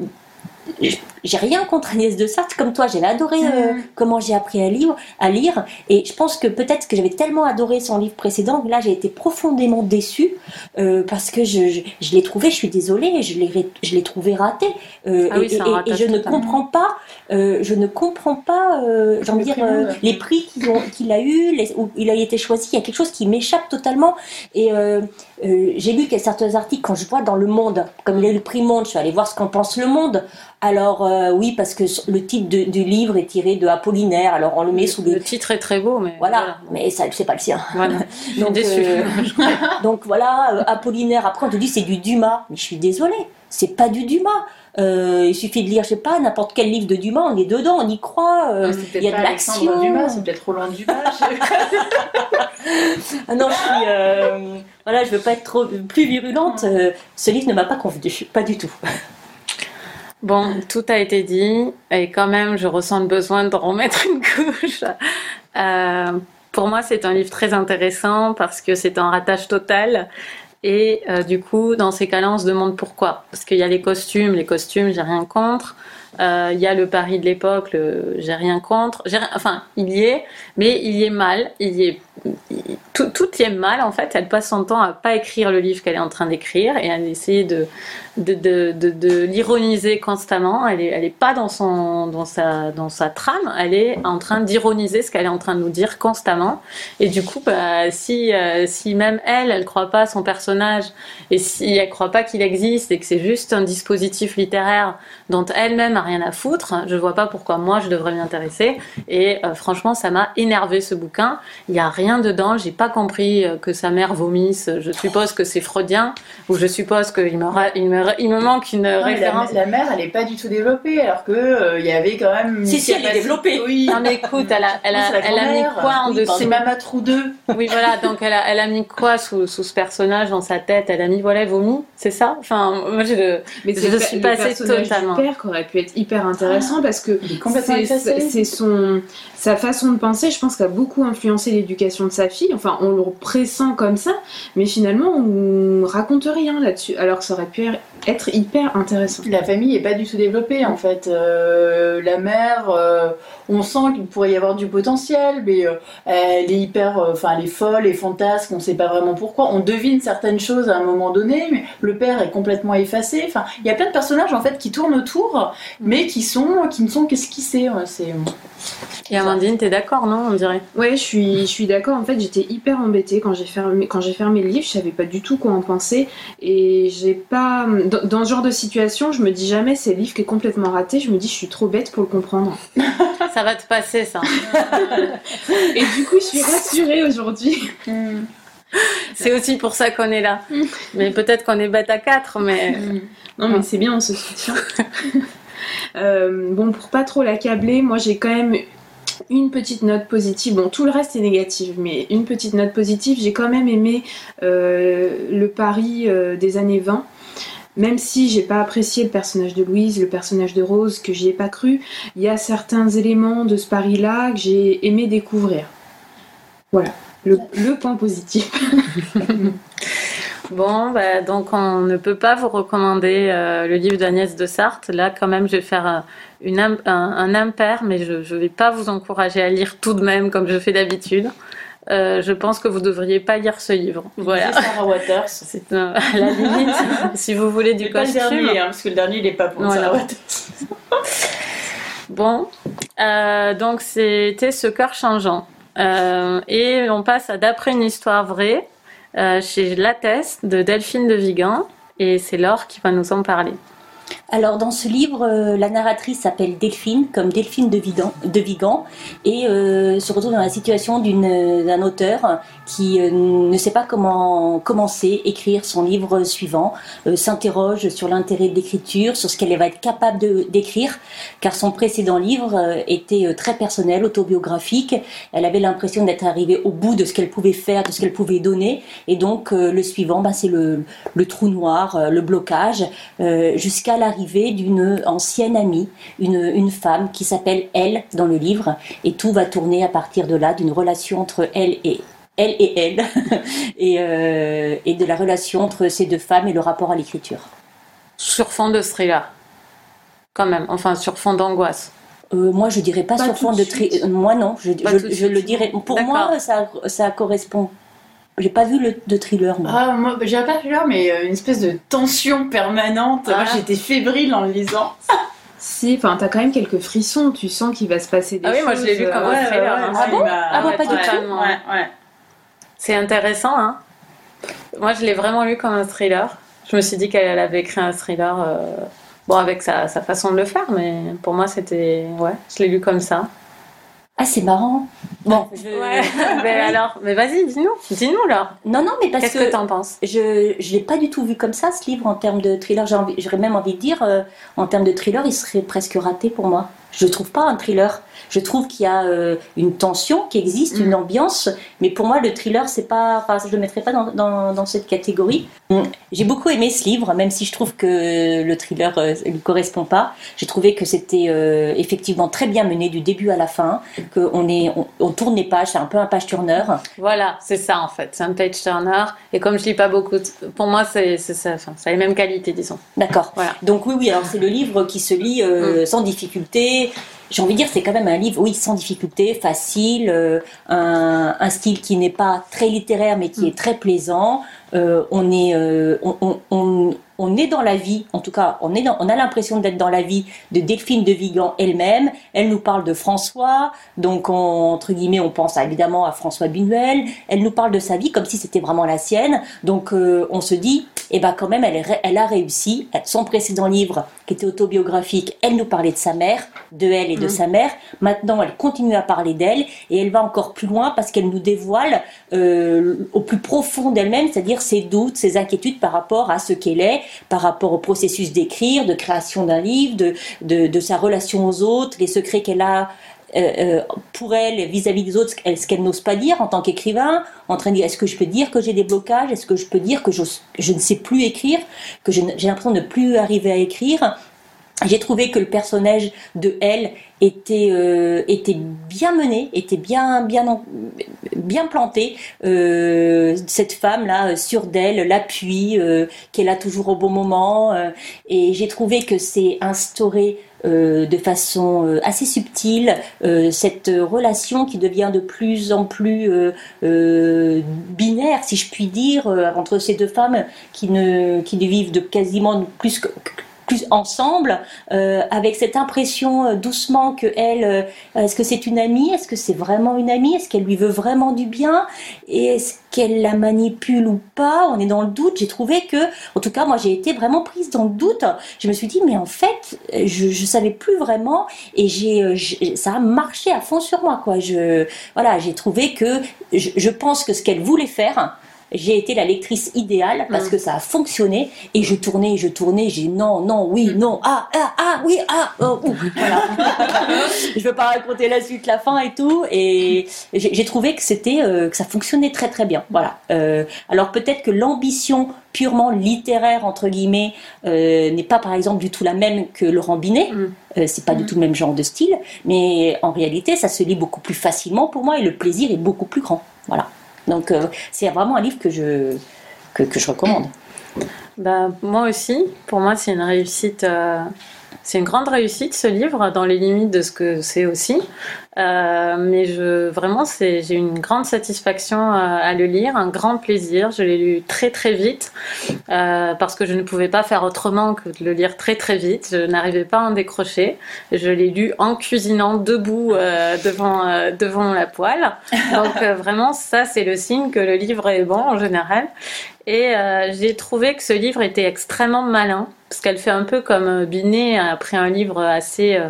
je- j'ai rien contre Agnès de Sarthe comme toi j'ai adoré euh, Mm. comment j'ai appris à lire à lire. Et je pense que peut-être que j'avais tellement adoré son livre précédent que là j'ai été profondément déçue euh, parce que je, je, je l'ai trouvé je suis désolée je l'ai ré- je l'ai trouvé raté. Euh, Ah oui, et, je ne comprends pas je ne comprends pas Le dire les prix qu'il ont- qu'il a eu les- où il a été choisi il y a quelque chose qui m'échappe totalement. Et j'ai lu qu'il y a certains articles quand je vois dans Le Monde, comme il a eu le prix Monde, je suis allée voir ce qu'en pense Le Monde. Alors euh, oui, parce que le titre de- du livre est tiré de Apollinaire, alors on le met sous Le le... titre est très beau, mais Voilà, mais ça c'est pas le sien. voilà. *laughs* Je suis Donc, déçue. euh, *laughs* donc voilà, euh, Apollinaire, après on te dit c'est du Dumas, mais je suis désolée, c'est pas du Dumas. Euh, il suffit de lire, je sais pas, n'importe quel livre de Dumas, on est dedans, on y croit, euh, il y a pas de l'action. Dumas, c'est peut-être Roland Dumas. *laughs* Ah non, je suis. euh, voilà, je veux pas être trop plus virulente. euh, ce livre ne m'a pas convenu, pas du tout. Bon, tout a été dit, et quand même, je ressens le besoin de remettre une couche. Euh, pour moi, c'est un livre très intéressant parce que c'est un ratage total. Et euh, du coup, dans ces cas-là, on se demande pourquoi. Parce qu'il y a les costumes, les costumes, j'ai rien contre. Euh, Il y a le Paris de l'époque, j'ai rien contre. Enfin, il y est, mais il y est mal. Il y est, tout, tout y est mal en fait. Elle passe son temps à pas écrire le livre qu'elle est en train d'écrire et à essayer de de, de, de, l'ironiser constamment. Elle est, elle est pas dans son, dans sa, dans sa trame. Elle est en train d'ironiser ce qu'elle est en train de nous dire constamment. Et du coup, bah, si, euh, si même elle, elle croit pas à son personnage et si elle croit pas qu'il existe et que c'est juste un dispositif littéraire dont elle-même a rien à foutre, je vois pas pourquoi moi je devrais m'y intéresser. Et euh, franchement, ça m'a énervé ce bouquin. Il y a rien dedans. J'ai pas compris euh, que sa mère vomisse. Je suppose que c'est freudien ou je suppose qu'il me, ra- il me, il me manque une Non, référence. la, la mère, elle est pas du tout développée, alors que euh, il y avait quand même. une Si, si, elle est développée. Oui. Non mais écoute, elle a, elle a, C'est elle a mis quoi en Oui, dessous? C'est Mama Trou 2. Oui voilà, donc elle a, elle a mis quoi sous, sous ce personnage dans sa tête? Elle a mis voilà vomi, c'est ça? Enfin moi je le... Mais Je c'est le, suis passée totalement. du père qui aurait pu être hyper intéressant parce que c'est c'est son sa façon de penser, je pense, qui a beaucoup influencé l'éducation de sa fille. Enfin, on le pressent comme ça, mais finalement, on raconte rien là-dessus. Alors ça aurait pu être hyper intéressant. La famille est pas du tout développée en fait. Euh, la mère, euh, on sent qu'il pourrait y avoir du potentiel, mais euh, elle est hyper, euh, enfin elle est folle et fantasque. On sait pas vraiment pourquoi. On devine certaines choses à un moment donné, mais le père est complètement effacé. Enfin, il y a plein de personnages en fait qui tournent autour mais qui sont, qui me sont qu'esquissés. C'est et Amandine, t'es d'accord, non On dirait? Ouais, je suis, je suis d'accord. En fait, j'étais hyper embêtée quand j'ai fermé, quand j'ai fermé le livre. Je savais pas du tout quoi en penser. Et j'ai pas. Dans, dans, ce genre de situation, je me dis jamais c'est le livre qui est complètement raté. Je me dis, je suis trop bête pour le comprendre. *laughs* ça va te passer, ça. Et du coup, je suis rassurée aujourd'hui. C'est aussi pour ça qu'on est là. Mais peut-être qu'on est bête à quatre, mais. Non, mais c'est bien, on se soutient. *laughs* Euh, bon, pour pas trop l'accabler, moi j'ai quand même une petite note positive. Bon, tout le reste est négatif, mais une petite note positive. J'ai quand même aimé euh, le Paris euh, des années 20. Même si j'ai pas apprécié le personnage de Louise, le personnage de Rose, que j'y ai pas cru, il y a certains éléments de ce Paris-là que j'ai aimé découvrir. Voilà, le, point positif. *laughs* Bon, bah, donc on ne peut pas vous recommander euh, le livre d'Agnès de Sarthe. Là, quand même, je vais faire un, une, un, un, impair, mais je ne vais pas vous encourager à lire tout de même comme je fais d'habitude. Euh, je pense que vous devriez pas lire ce livre. Voilà. Sarah Waters. *laughs* C'est à la limite, *laughs* si vous voulez du costume. Pas le dernier, hein, parce que le dernier, il n'est pas pour voilà. Sarah Waters. *laughs* bon, euh, donc c'était Ce cœur changeant. Euh, et on passe à D'après une histoire vraie chez Lattès de Delphine de Vigan et c'est Laure qui va nous en parler. Alors dans ce livre, euh, la narratrice s'appelle Delphine, comme Delphine de, Vigan, de Vigan et euh, se retrouve dans la situation d'un auteur qui euh, ne sait pas comment commencer, écrire son livre suivant, euh, s'interroge sur l'intérêt de l'écriture, sur ce qu'elle va être capable d'écrire, car son précédent livre euh, était très personnel, autobiographique. Elle avait l'impression d'être arrivée au bout de ce qu'elle pouvait faire, de ce qu'elle pouvait donner, et donc le suivant, bah, c'est le, le, trou noir, le blocage, jusqu'à l'arrivée d'une ancienne amie, une, une femme qui s'appelle Elle dans le livre, et tout va tourner à partir de là, d'une relation entre elle et elle et elle, *laughs* et, euh, et, de la relation entre ces deux femmes et le rapport à l'écriture. Sur fond de thriller, quand même, enfin sur fond d'angoisse. Euh, moi, je dirais pas, pas sur fond de thriller. Euh, moi, non, je, je, je le dirais. Pour moi, ça, ça correspond. J'ai pas vu le de thriller. Moi. Ah, moi, j'ai pas thriller, mais une espèce de tension permanente. Ah. Moi, j'étais fébrile en le lisant. *laughs* Si, enfin, t'as quand même quelques frissons. Tu sens qu'il va se passer des choses. Ah oui, moi, je l'ai lu comme un thriller. Ouais, hein. ah bon? Ah bon, pas du tout. Ouais, ouais. C'est intéressant, hein Moi, je l'ai vraiment lu comme un thriller. Je me suis dit qu'elle avait écrit un thriller, euh, bon, avec sa, sa, façon de le faire, mais pour moi, c'était. Ouais, je l'ai lu comme ça. Ah, c'est marrant. Bon, *laughs* je... ouais. *laughs* mais alors, mais vas-y, dis-nous, dis-nous alors. Non, non, mais parce Qu'est-ce que, que t'en penses? je je l'ai pas du tout vu comme ça ce livre en termes de thriller. J'aurais même envie de dire, euh, en termes de thriller, il serait presque raté pour moi. Je trouve pas un thriller. Je trouve qu'il y a euh, une tension qui existe, mm. une ambiance, mais pour moi le thriller c'est pas, enfin je le mettrais pas dans, dans, dans cette catégorie. Mm. J'ai beaucoup aimé ce livre, même si je trouve que le thriller euh, lui correspond pas. J'ai trouvé que c'était euh, effectivement très bien mené du début à la fin, qu'on est, on, on, tourne les pages, c'est un peu un page turner. Voilà, c'est ça en fait, c'est un page turner. Et comme je lis pas beaucoup, pour moi c'est ça, enfin, ça a les mêmes qualités disons. D'accord. Voilà. Donc oui, oui, alors c'est le livre qui se lit mm. sans difficulté j'ai envie de dire, c'est quand même un livre, oui, sans difficulté, facile, euh, un, un, style qui n'est pas très littéraire, mais qui mm. est très plaisant. Euh, on est, euh, on, on, on, est dans la vie, en tout cas, on est dans, on a l'impression d'être dans la vie de Delphine de Vigan elle-même. Elle nous parle de François, donc on, entre guillemets, on pense évidemment à François Buñuel. Elle nous parle de sa vie comme si c'était vraiment la sienne. Donc euh, on se dit, eh ben quand même, elle, est, elle a réussi. Son précédent livre, qui était autobiographique, elle nous parlait de sa mère, de elle et de mmh. sa mère. Maintenant, elle continue à parler d'elle et elle va encore plus loin parce qu'elle nous dévoile euh, au plus profond d'elle-même, c'est-à-dire ses doutes, ses inquiétudes par rapport à ce qu'elle est, par rapport au processus d'écrire, de création d'un livre, de, de, sa relation aux autres, les secrets qu'elle a euh, euh, pour elle vis-à-vis -vis des autres, ce qu'elle n'ose pas dire en tant qu'écrivain, en train de dire est-ce que je peux dire que j'ai des blocages, est-ce que je peux dire que je ne sais plus écrire, que j'ai l'impression de ne plus arriver à écrire? J'ai trouvé que le personnage de elle était euh, était bien mené, était bien bien bien planté. Euh, cette femme là sûre d'elle, l'appui, euh, qu'elle a toujours au bon moment. Euh, et j'ai trouvé que c'est instauré euh, de façon euh, assez subtile euh, cette relation qui devient de plus en plus binaire, si je puis dire, entre ces deux femmes qui ne qui vivent de quasiment plus que plus ensemble, euh, avec cette impression euh, doucement que elle, euh, est-ce que c'est une amie, est-ce que c'est vraiment une amie, est-ce qu'elle lui veut vraiment du bien, et est-ce qu'elle la manipule ou pas, on est dans le doute. J'ai trouvé que, en tout cas, moi j'ai été vraiment prise dans le doute. Je me suis dit, mais en fait, je, je savais plus vraiment, et j'ai, ça a marché à fond sur moi, quoi. Je, voilà, j'ai trouvé que, je, je pense que ce qu'elle voulait faire, j'ai été la lectrice idéale parce Mm. que ça a fonctionné et je tournais, je tournais, j'ai non, non, oui, non, ah, ah, ah, oui, ah, oh, ouh, voilà. *laughs* je veux pas raconter la suite, la fin et tout et j'ai j'ai trouvé que c'était euh, que ça fonctionnait très très bien. Voilà. Euh, alors peut-être que l'ambition purement littéraire entre guillemets euh, n'est pas par exemple du tout la même que Laurent Binet. Mm. Euh, c'est pas du tout le même genre de style, mais en réalité ça se lit beaucoup plus facilement pour moi et le plaisir est beaucoup plus grand. Voilà. Donc euh, c'est vraiment un livre que je, recommande. Bah, moi aussi, pour moi, c'est une réussite. C'est une grande réussite ce livre dans les limites de ce que c'est aussi. Euh, mais vraiment, j'ai une grande satisfaction euh, à le lire, un grand plaisir. Je l'ai lu très très vite euh, parce que je ne pouvais pas faire autrement que de le lire très très vite. Je n'arrivais pas à en décrocher. Je l'ai lu en cuisinant debout devant devant la poêle. Donc vraiment, ça c'est le signe que le livre est bon en général. Et j'ai trouvé que ce livre était extrêmement malin, parce qu'elle fait un peu comme euh, Binet, après un livre assez, euh,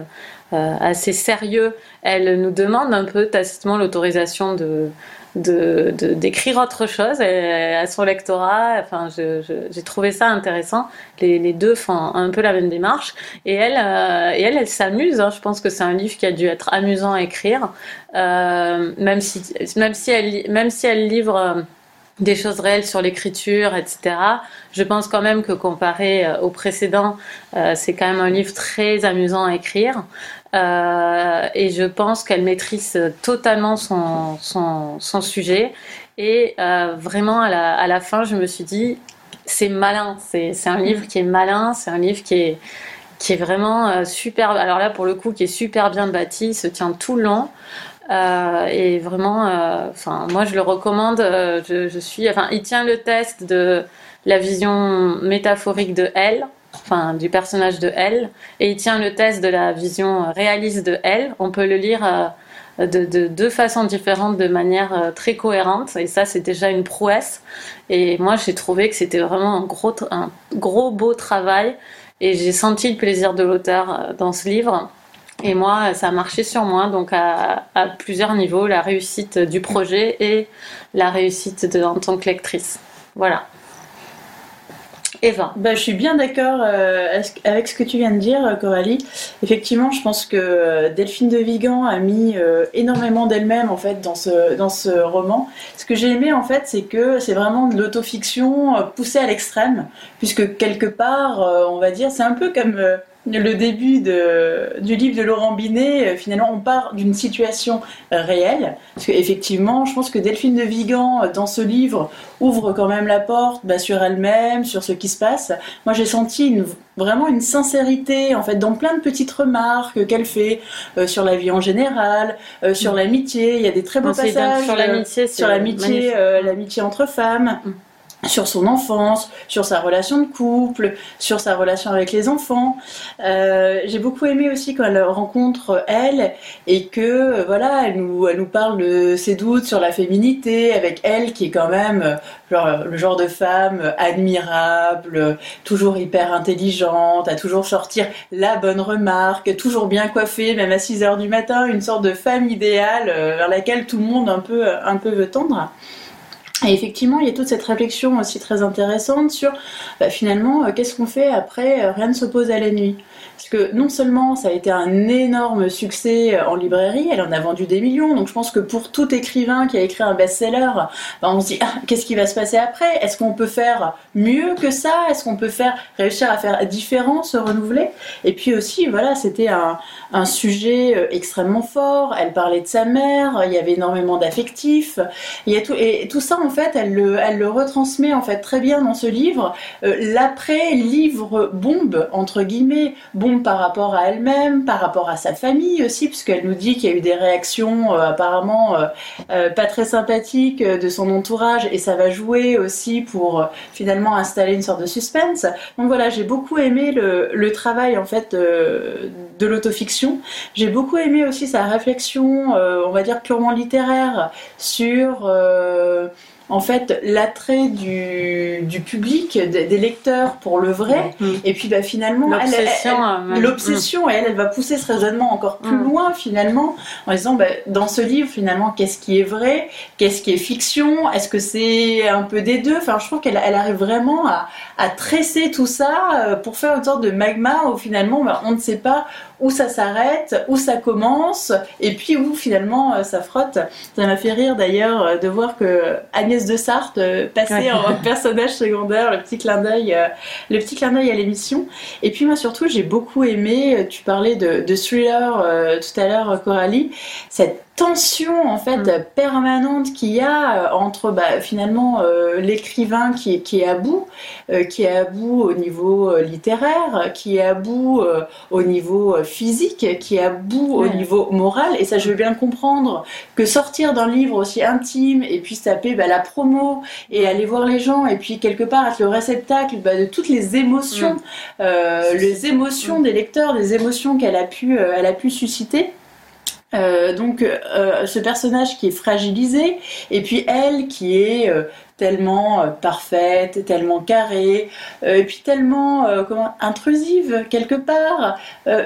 euh, assez sérieux, elle nous demande un peu tacitement l'autorisation de d'écrire autre chose euh, à son lectorat. Enfin, j'ai trouvé ça intéressant. Les, deux font un peu la même démarche. Et elle, euh, et elle, elle s'amuse. hein. Je pense que c'est un livre qui a dû être amusant à écrire, Euh, même si, même si elle, même si elle livre euh, des choses réelles sur l'écriture, etc. Je pense quand même que comparé euh, au précédent, euh, c'est quand même un livre très amusant à écrire. Euh, et je pense qu'elle maîtrise totalement son, sujet. Et vraiment, à la, fin, je me suis dit, c'est malin. C'est un livre qui est malin, c'est un livre qui est, qui est vraiment super. Alors là, pour le coup, qui est super bien bâti, se tient tout le long. Euh, et vraiment, euh, enfin, moi je le recommande. euh, je, suis, enfin, il tient le test de la vision métaphorique de elle, enfin, du personnage de elle, et il tient le test de la vision réaliste de elle. On peut le lire de, de deux façons différentes, de manière très cohérente, et ça, c'est déjà une prouesse. Et moi, j'ai trouvé que c'était vraiment un gros, un gros beau travail, et j'ai senti le plaisir de l'auteur dans ce livre. Et moi, ça a marché sur moi, donc à, plusieurs niveaux, la réussite du projet et la réussite en tant que lectrice. Voilà. Eva. Bah, je suis bien d'accord euh, avec ce que tu viens de dire, euh, Coralie. Effectivement, je pense que Delphine de Vigan a mis euh, énormément d'elle-même en fait dans ce dans ce roman. Ce que j'ai aimé en fait, c'est que c'est vraiment de l'autofiction poussée à l'extrême, puisque quelque part, on va dire, c'est un peu comme le début de, du livre de Laurent Binet, euh, finalement, on part d'une situation euh, réelle. Parce qu'effectivement, je pense que Delphine de Vigan, euh, dans ce livre, ouvre quand même la porte bah, sur elle-même, sur ce qui se passe. Moi, j'ai senti une, vraiment une sincérité, en fait, dans plein de petites remarques qu'elle fait euh, sur la vie en général, euh, sur l'amitié. Il y a des très beaux passages sur l'amitié, sur l'amitié, euh, l'amitié entre femmes. Mm. Sur son enfance, sur sa relation de couple, sur sa relation avec les enfants. Euh, J'ai beaucoup aimé aussi quand elle rencontre elle et que voilà, elle nous, parle de ses doutes sur la féminité avec elle qui est quand même le genre de femme admirable, toujours hyper intelligente, à toujours sortir la bonne remarque, toujours bien coiffée, même à 6 heures du matin, une sorte de femme idéale euh, vers laquelle tout le monde un peu, un peu veut tendre. Et effectivement, il y a toute cette réflexion aussi très intéressante sur bah, finalement euh, qu'est-ce qu'on fait après euh, Rien ne s'oppose à la nuit. Parce que non seulement ça a été un énorme succès euh, en librairie, elle en a vendu des millions, donc je pense que pour tout écrivain qui a écrit un best-seller, bah, on se dit ah, qu'est-ce qui va se passer après? Est-ce qu'on peut faire mieux que ça? Est-ce qu'on peut faire réussir à faire différent, se renouveler? Et puis aussi, voilà, c'était un, sujet extrêmement fort. Elle parlait de sa mère, il y avait énormément d'affectifs. Il et tout ça en fait, elle le, retransmet en fait très bien dans ce livre. Euh, L'après livre bombe entre guillemets, bombe par rapport à elle-même, par rapport à sa famille aussi, puisqu'elle nous dit qu'il y a eu des réactions euh, apparemment euh, pas très sympathiques de son entourage, et ça va jouer aussi pour finalement installer une sorte de suspense. Donc voilà, j'ai beaucoup aimé le, travail en fait euh, de l'autofiction. J'ai beaucoup aimé aussi sa réflexion, on va dire purement littéraire, sur en fait l'attrait du, du public, des, des lecteurs pour le vrai. Mm. Et puis bah, finalement, elle- elle- L'obsession. elle- euh. L'obsession, elle, elle va pousser ce raisonnement encore plus Mm. loin finalement, en disant bah, dans ce livre finalement, qu'est-ce qui est vrai, qu'est-ce qui est fiction, est-ce que c'est un peu des deux? Enfin, je trouve qu'elle elle arrive vraiment à, à tresser tout ça euh, pour faire une sorte de magma où finalement bah, on ne sait pas où ça s'arrête, où ça commence, et puis où finalement euh, ça frotte. Ça m'a fait rire d'ailleurs euh, de voir que Agnès de Sarthe euh, passait en *laughs* personnage secondaire, le petit clin d'œil, le petit clin d'œil à l'émission. Et puis moi surtout j'ai beaucoup aimé, tu parlais de, de thriller tout à l'heure Coralie, cette tension en fait Mm. permanente qu'il y a euh, entre bah, finalement euh, l'écrivain qui, est- qui est à bout, euh, qui est à bout au niveau euh, littéraire, qui est à bout au niveau physique, qui est à bout au niveau moral. Et ça je veux bien comprendre que sortir d'un livre aussi intime et puis taper bah, la promo et aller voir les gens et puis quelque part être le réceptacle bah, de toutes les émotions, Mm. les émotions des lecteurs, des émotions qu'elle a pu, elle a pu susciter. Euh, donc euh, ce personnage qui est fragilisé et puis elle qui est euh, tellement euh, parfaite, tellement carrée, euh, et puis tellement euh, comment, intrusive quelque part,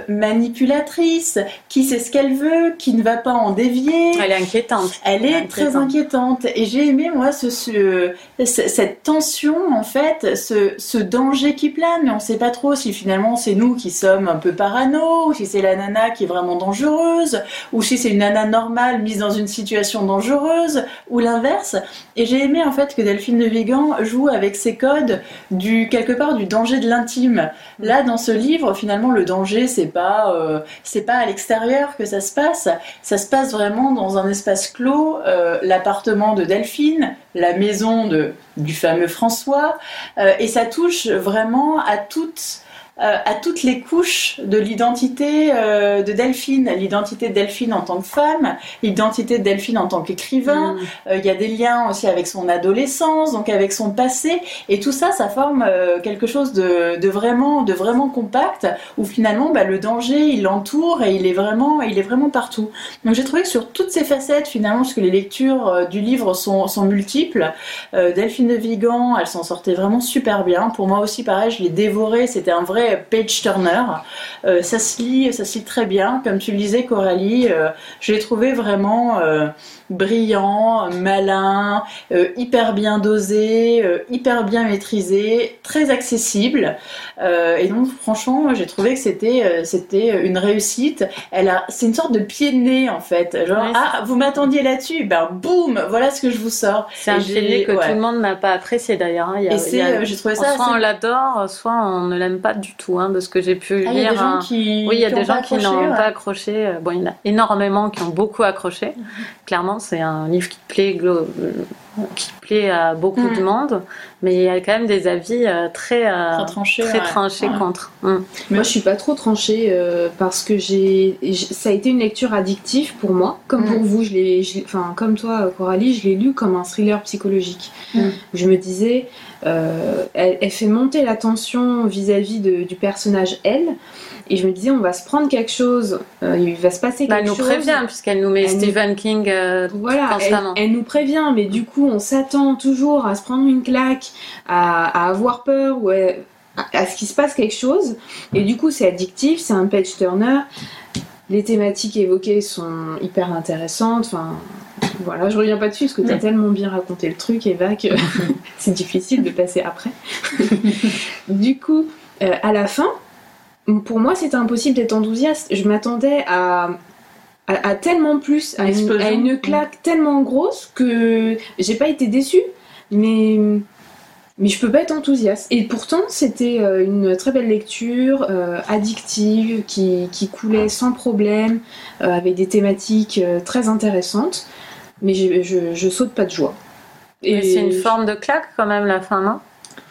manipulatrice, qui sait ce qu'elle veut, qui ne va pas en dévier. Elle est inquiétante. Elle est Inquiétante. très inquiétante et j'ai aimé moi ce, ce- ce- cette tension en fait, ce, ce danger qui plane, mais on sait pas trop si finalement c'est nous qui sommes un peu parano, ou si c'est la nana qui est vraiment dangereuse, ou si c'est une nana normale mise dans une situation dangereuse, ou l'inverse. Et j'ai aimé en fait que Delphine de Vigan joue avec ces codes du quelque part du danger de l'intime. Là dans ce livre finalement le danger c'est pas euh, c'est pas à l'extérieur que ça se passe, ça se passe vraiment dans un espace clos, euh, l'appartement de Delphine, la maison de, du fameux François, euh, et ça touche vraiment à toutes, à toutes les couches de l'identité euh, de Delphine, l'identité de Delphine en tant que femme, l'identité de Delphine en tant qu'écrivain, Mm. euh, il y a des liens aussi avec son adolescence, donc avec son passé, et tout ça, ça forme euh, quelque chose de, de vraiment, de vraiment compact, où finalement, bah, le danger, il l'entoure et il est vraiment, il est vraiment partout. Donc j'ai trouvé que sur toutes ces facettes, finalement, parce que les lectures euh, du livre sont, sont multiples, euh, Delphine de Vigan, elle s'en sortait vraiment super bien. Pour moi aussi, pareil, je l'ai dévoré. C'était un vrai page turner. Euh, ça se lit, ça se lit très bien. Comme tu le disais, Coralie, euh, je l'ai trouvé vraiment euh, brillant, malin, hyper bien dosé, hyper bien maîtrisé, très accessible. Et donc, franchement, j'ai trouvé que c'était c'était une réussite. Elle a, c'est une sorte de pied de nez en fait. Genre, Ouais, ah, vous m'attendiez là-dessus, ben boum, voilà ce que je vous sors. C'est un Et j'ai- pilier que ouais. tout le monde n'a pas apprécié d'ailleurs. hein. Et c'est, j'ai trouvé ça soit assez- on l'adore, soit on ne l'aime pas du tout, hein, de ce que j'ai pu Ah, il y a lire. des gens hein. qui. Oui, il y a des gens qui n'ont ouais. pas accroché. Euh, Bon, il y en a énormément qui ont beaucoup accroché. *laughs* Clairement, c'est un livre qui plaît, qui plaît à beaucoup Mm. de monde, mais il y a quand même des avis euh, très, euh, Très tranché. très ouais. tranchés Ouais. contre. Mm. Moi, je suis pas trop tranchée euh, parce que j'ai, ça a été une lecture addictive pour moi, comme Mm. pour vous. Je l'ai, je l'ai- enfin, comme toi, Coralie, je l'ai lu comme un thriller psychologique. Mm. Je me disais, euh, elle, elle fait monter la tension vis-à-vis de- du personnage elle, et je me disais, on va se prendre quelque chose, euh, il va se passer Bah, quelque elle nous chose. prévient, puisqu'elle nous met Elle nous- Stephen King. euh, Voilà, elle, Constamment. elle nous prévient, mais du coup, on s'attend toujours à se prendre une claque, à, à avoir peur ou à, à ce qu'il se passe quelque chose. Et du coup, c'est addictif, c'est un page turner. Les thématiques évoquées sont hyper intéressantes. Enfin, voilà, je reviens pas dessus parce que tu as Mm. tellement bien raconté le truc, Eva, que *laughs* c'est difficile de passer après. *laughs* du coup, euh, à la fin, pour moi, c'était impossible d'être enthousiaste. Je m'attendais à, à, à tellement plus, à Une à claque tellement grosse que j'ai pas été déçue, mais, mais je peux pas être enthousiaste. Et pourtant, c'était euh, une très belle lecture, euh, addictive, qui, qui coulait sans problème, euh, avec des thématiques euh, très intéressantes, mais je, je, je saute pas de joie. Et c'est une forme de claque quand même la fin, non?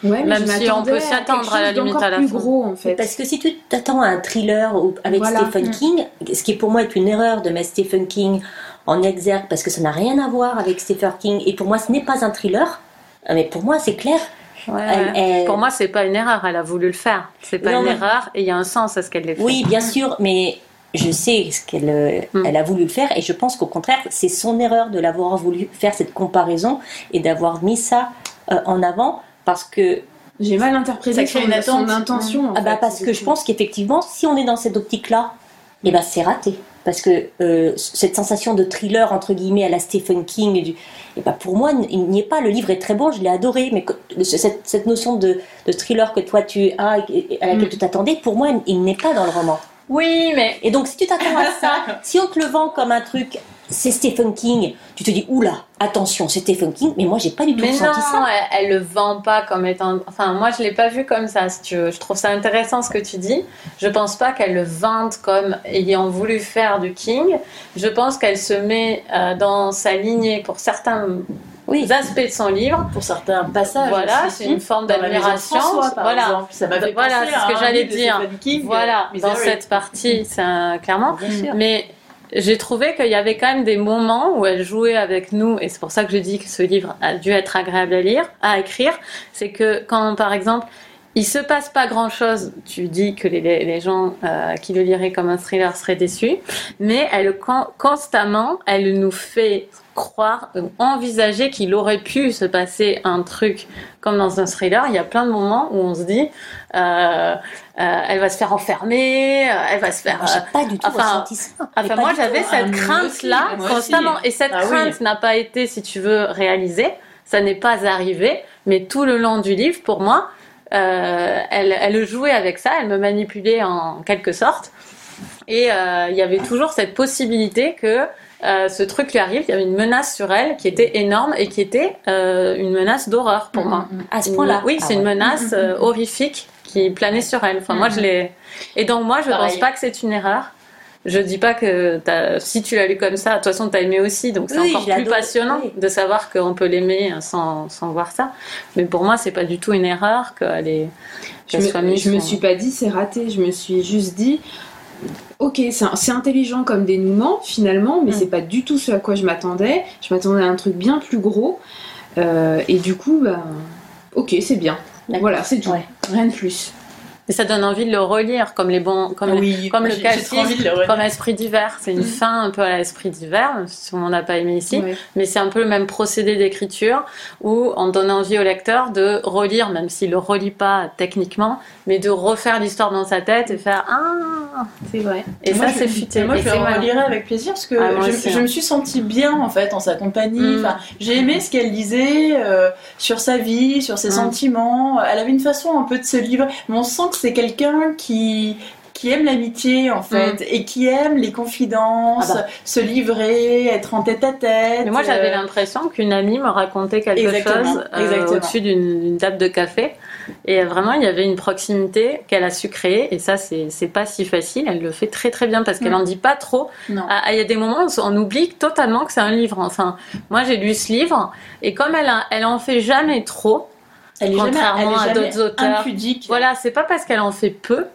Ouais, Même si on peut s'attendre à la limite à la plus fin. gros en fait. Parce que si tu t'attends à un thriller avec Voilà. Stephen Mm. King, ce qui pour moi est une erreur de mettre Stephen King en exergue parce que ça n'a rien à voir avec Stephen King et pour moi ce n'est pas un thriller. Euh, Mais pour moi c'est clair. Ouais, Elle- ouais. elle- Pour moi, c'est pas une erreur. Elle a voulu le faire. C'est pas Non, une mais- erreur et il y a un sens à ce qu'elle l'ait fait. Oui, bien sûr, mais je sais ce qu'elle euh, Mm. elle a voulu le faire et je pense qu'au contraire c'est son erreur de l'avoir voulu faire cette comparaison et d'avoir mis ça euh, en avant parce que J'ai mal interprété Ça son, crée une son intention. en Ah bah parce que je pense qu'effectivement, si on est dans cette optique-là, eh ben c'est raté. Parce que euh, cette sensation de thriller entre guillemets à la Stephen King, du, eh ben pour moi, il n'y est pas. Le livre est très bon, je l'ai adoré, mais cette, cette notion de, de thriller que toi tu as et à laquelle Mm. tu t'attendais, pour moi, il n'est pas dans le roman. Oui, mais Et donc si tu t'attends à ça, *laughs* si on te le vend comme un truc, c'est Stephen King, tu te dis oula, attention, c'est Stephen King, mais moi j'ai pas du tout Mais ressenti non, ça. elle, elle le vend pas comme étant. Enfin, moi, je l'ai pas vu comme ça. Si tu veux. Je trouve ça intéressant ce que tu dis. Je pense pas qu'elle le vende comme ayant voulu faire du King. Je pense qu'elle se met euh, dans sa lignée pour certains Oui. aspects de son livre. Pour certains passages. Voilà, c'est une forme d'admiration. Voilà. exemple. Ça m'a fait Voilà, c'est ce que j'allais dire. King, Voilà, euh, dans cette partie, clairement. Bien sûr. Mais j'ai trouvé qu'il y avait quand même des moments où elle jouait avec nous, et c'est pour ça que je dis que ce livre a dû être agréable à lire, à écrire. C'est que quand, par exemple, il se passe pas grand chose, tu dis que les, gens euh, qui le liraient comme un thriller seraient déçus, mais elle con- constamment, elle nous fait croire, euh, envisager qu'il aurait pu se passer un truc comme dans un thriller. Il y a plein de moments où on se dit, euh, euh, elle va se faire enfermer, euh, elle va se faire. Moi, j'ai pas du tout enfin, ressenti ça. Enfin, moi, j'avais Ah, cette moi crainte-là aussi, constamment. aussi. Et cette Ah oui. crainte n'a pas été, si tu veux, réalisée. Ça n'est pas arrivé. Mais tout le long du livre, pour moi, euh, elle, elle jouait avec ça. Elle me manipulait en quelque sorte. Et euh, il y avait toujours cette possibilité que euh, ce truc lui arrive. Il y avait une menace sur elle qui était énorme et qui était euh, une menace d'horreur pour moi. À ce point-là? Oui, Ah c'est une ouais. menace euh, horrifique qui planait sur elle. Enfin, moi, je l'ai. Et donc, moi, je Pareil. pense pas que c'est une erreur. Je dis pas que si tu l'as lu comme ça, de toute façon, t'as aimé aussi, donc c'est Oui, encore je plus passionnant oui. de savoir qu'on peut l'aimer sans, sans voir ça. Mais pour moi, c'est pas du tout une erreur qu'elle est. Je qu'elle me, soit mise je me suis pas dit c'est raté, je me suis juste dit ok c'est intelligent comme dénouement finalement, mais Mm. c'est pas du tout ce à quoi je m'attendais. Je m'attendais à un truc bien plus gros Euh, et du coup bah ok c'est bien. Voilà c'est tout, Ouais. rien de plus. Et ça donne envie de le relire, comme les bons, comme, oui, comme le relire. comme Esprit d'hiver. C'est une fin un peu à l'Esprit d'hiver, si on n'a pas aimé ici. Mais c'est un peu le même procédé d'écriture où on donne envie au lecteur de relire, même s'il le relit pas techniquement, mais de refaire l'histoire dans sa tête et faire Ah, c'est vrai. Et Moi, ça, c'est futé. Moi, je le relirai avec plaisir parce que Ah, je, aussi, je hein. me suis sentie bien en fait en sa compagnie. Mm. Enfin, j'ai aimé ce qu'elle disait euh, sur sa vie, sur ses Mm. sentiments. Elle avait une façon un peu de se livrer. Mais on sent que c'est quelqu'un qui qui aime l'amitié en fait Mm. et qui aime les confidences, Ah bah. se livrer, être en tête à tête. Mais moi, j'avais euh, l'impression qu'une amie me racontait quelque Exactement, chose euh, au-dessus d'une table de café. Et vraiment, il y avait une proximité qu'elle a su créer. Et ça, c'est pas si facile. Elle le fait très très bien parce qu'elle Mm. en dit pas trop. Ah, Il y a des moments où on oublie totalement que c'est un livre. Enfin, moi, j'ai lu ce livre. Et comme elle, a, elle en fait jamais trop, elle est jamais, contrairement elle est à d'autres auteurs. impudique. Voilà, c'est pas parce qu'elle en fait peu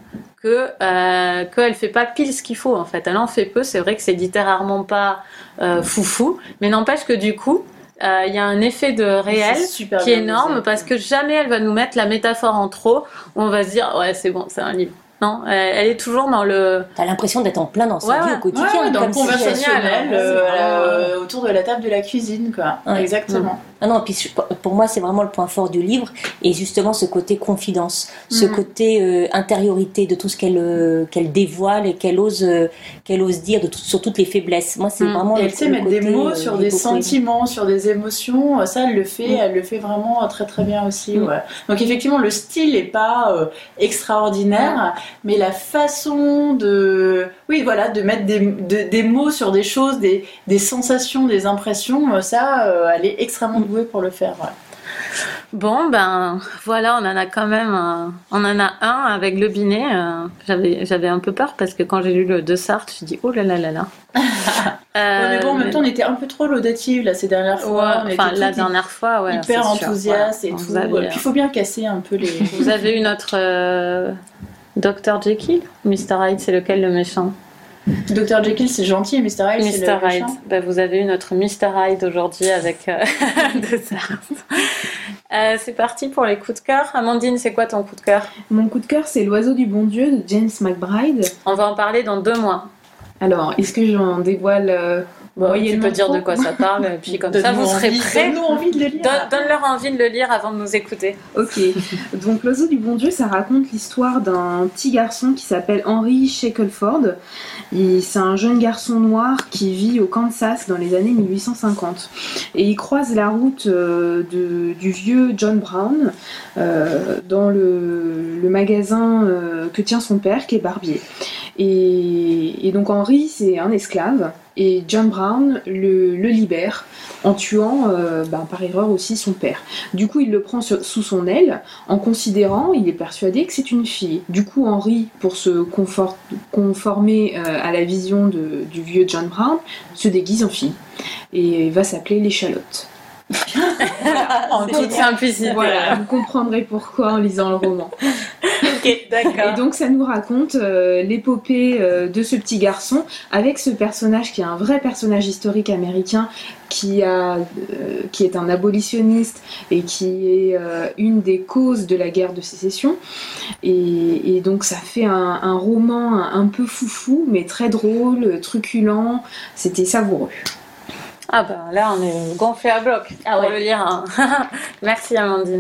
que euh, qu'elle fait pas pile ce qu'il faut en fait. Elle en fait peu. C'est vrai que c'est littérairement pas euh, foufou, mais n'empêche que du coup, euh, il y a un effet de réel qui est énorme parce que jamais elle va nous mettre la métaphore en trop où on va se dire ouais c'est bon, c'est un livre. Non, elle, est toujours dans le T'as l'impression d'être en plein dans sa Ouais, vie ouais. au quotidien. Ouais, dans le comme si- conversationnel, génial. euh, euh, autour de la table de la cuisine, quoi. Ouais. Exactement. Ah non, puis pour moi, c'est vraiment le point fort du livre, et justement ce côté confidence, ce Mhm. côté euh, intériorité de tout ce qu'elle euh, qu'elle dévoile et qu'elle ose, euh, qu'elle ose dire de tout- sur toutes les faiblesses. Moi, c'est Mhm. vraiment Et le, elle sait le mettre des mots euh, sur des sentiments, sur des émotions. Ça, elle le fait, Mm. elle le fait vraiment très très bien aussi. Mm. Ouais. Donc effectivement, le style n'est pas euh, extraordinaire, mais la façon de, oui, voilà, de mettre des, de- des mots sur des choses, des, des sensations, des impressions, ça, euh, elle est extrêmement pour le faire. ouais. Bon, ben voilà, on en a quand même, un- on en a un avec le Binet. euh, j'avais, j'avais un peu peur parce que quand j'ai lu le de Sartre, je dis oh là là là là. *laughs* Ouais, mais bon, en même Euh, temps, on était un peu trop laudative là ces dernières ouais, fois. était enfin la dernière fois, ouais, hyper sûr, voilà. et tout. avez, Puis il faut bien casser un peu les. *laughs* Vous avez eu notre euh, Dr Jekyll Mr Hyde, c'est lequel le méchant? Dr Jekyll, c'est gentil, et Mr Hyde, c'est Mr le Hyde. Ben, vous avez eu notre Mr Hyde aujourd'hui avec euh, *laughs* de Sartre. Euh, c'est parti pour les coups de cœur. Amandine, c'est quoi ton coup de cœur? Mon coup de cœur, c'est L'oiseau du bon Dieu de James McBride. On va en parler dans deux mois. Alors, est-ce que j'en dévoile Bon, tu peux dire de quoi ça parle, et *laughs* puis comme ça, vous serez envie- prêts. Donne-nous envie de le lire. Donne- Donne-leur envie de le lire avant de nous écouter. Ok, *laughs* donc L'oiseau du bon Dieu, ça raconte l'histoire d'un petit garçon qui s'appelle Henry Shackelford. C'est un jeune garçon noir qui vit au Kansas dans les années 1850. Et il croise la route euh, de- du vieux John Brown euh, dans le, le magasin euh, que tient son père, qui est barbier. Et, et donc Henry, c'est un esclave. Et John Brown le, le libère en tuant euh, ben, par erreur aussi son père. Du coup, il le prend sur- sous son aile en considérant, il est persuadé que c'est une fille. Du coup, Henry, pour se confort- conformer euh, à la vision de- du vieux John Brown, se déguise en fille et va s'appeler l'échalote. En toute simplicité. Voilà, vous comprendrez pourquoi en lisant le roman. Ok, Et donc ça nous raconte euh, l'épopée euh, de ce petit garçon avec ce personnage qui est un vrai personnage historique américain qui, a, euh, qui est un abolitionniste et qui est euh, une des causes de la guerre de sécession. Et, et donc ça fait un, un roman un, un peu foufou mais très drôle, truculent. C'était savoureux. Ah ben là, on est gonflé à bloc Ah pour ouais. le lire. hein. *laughs* Merci Amandine.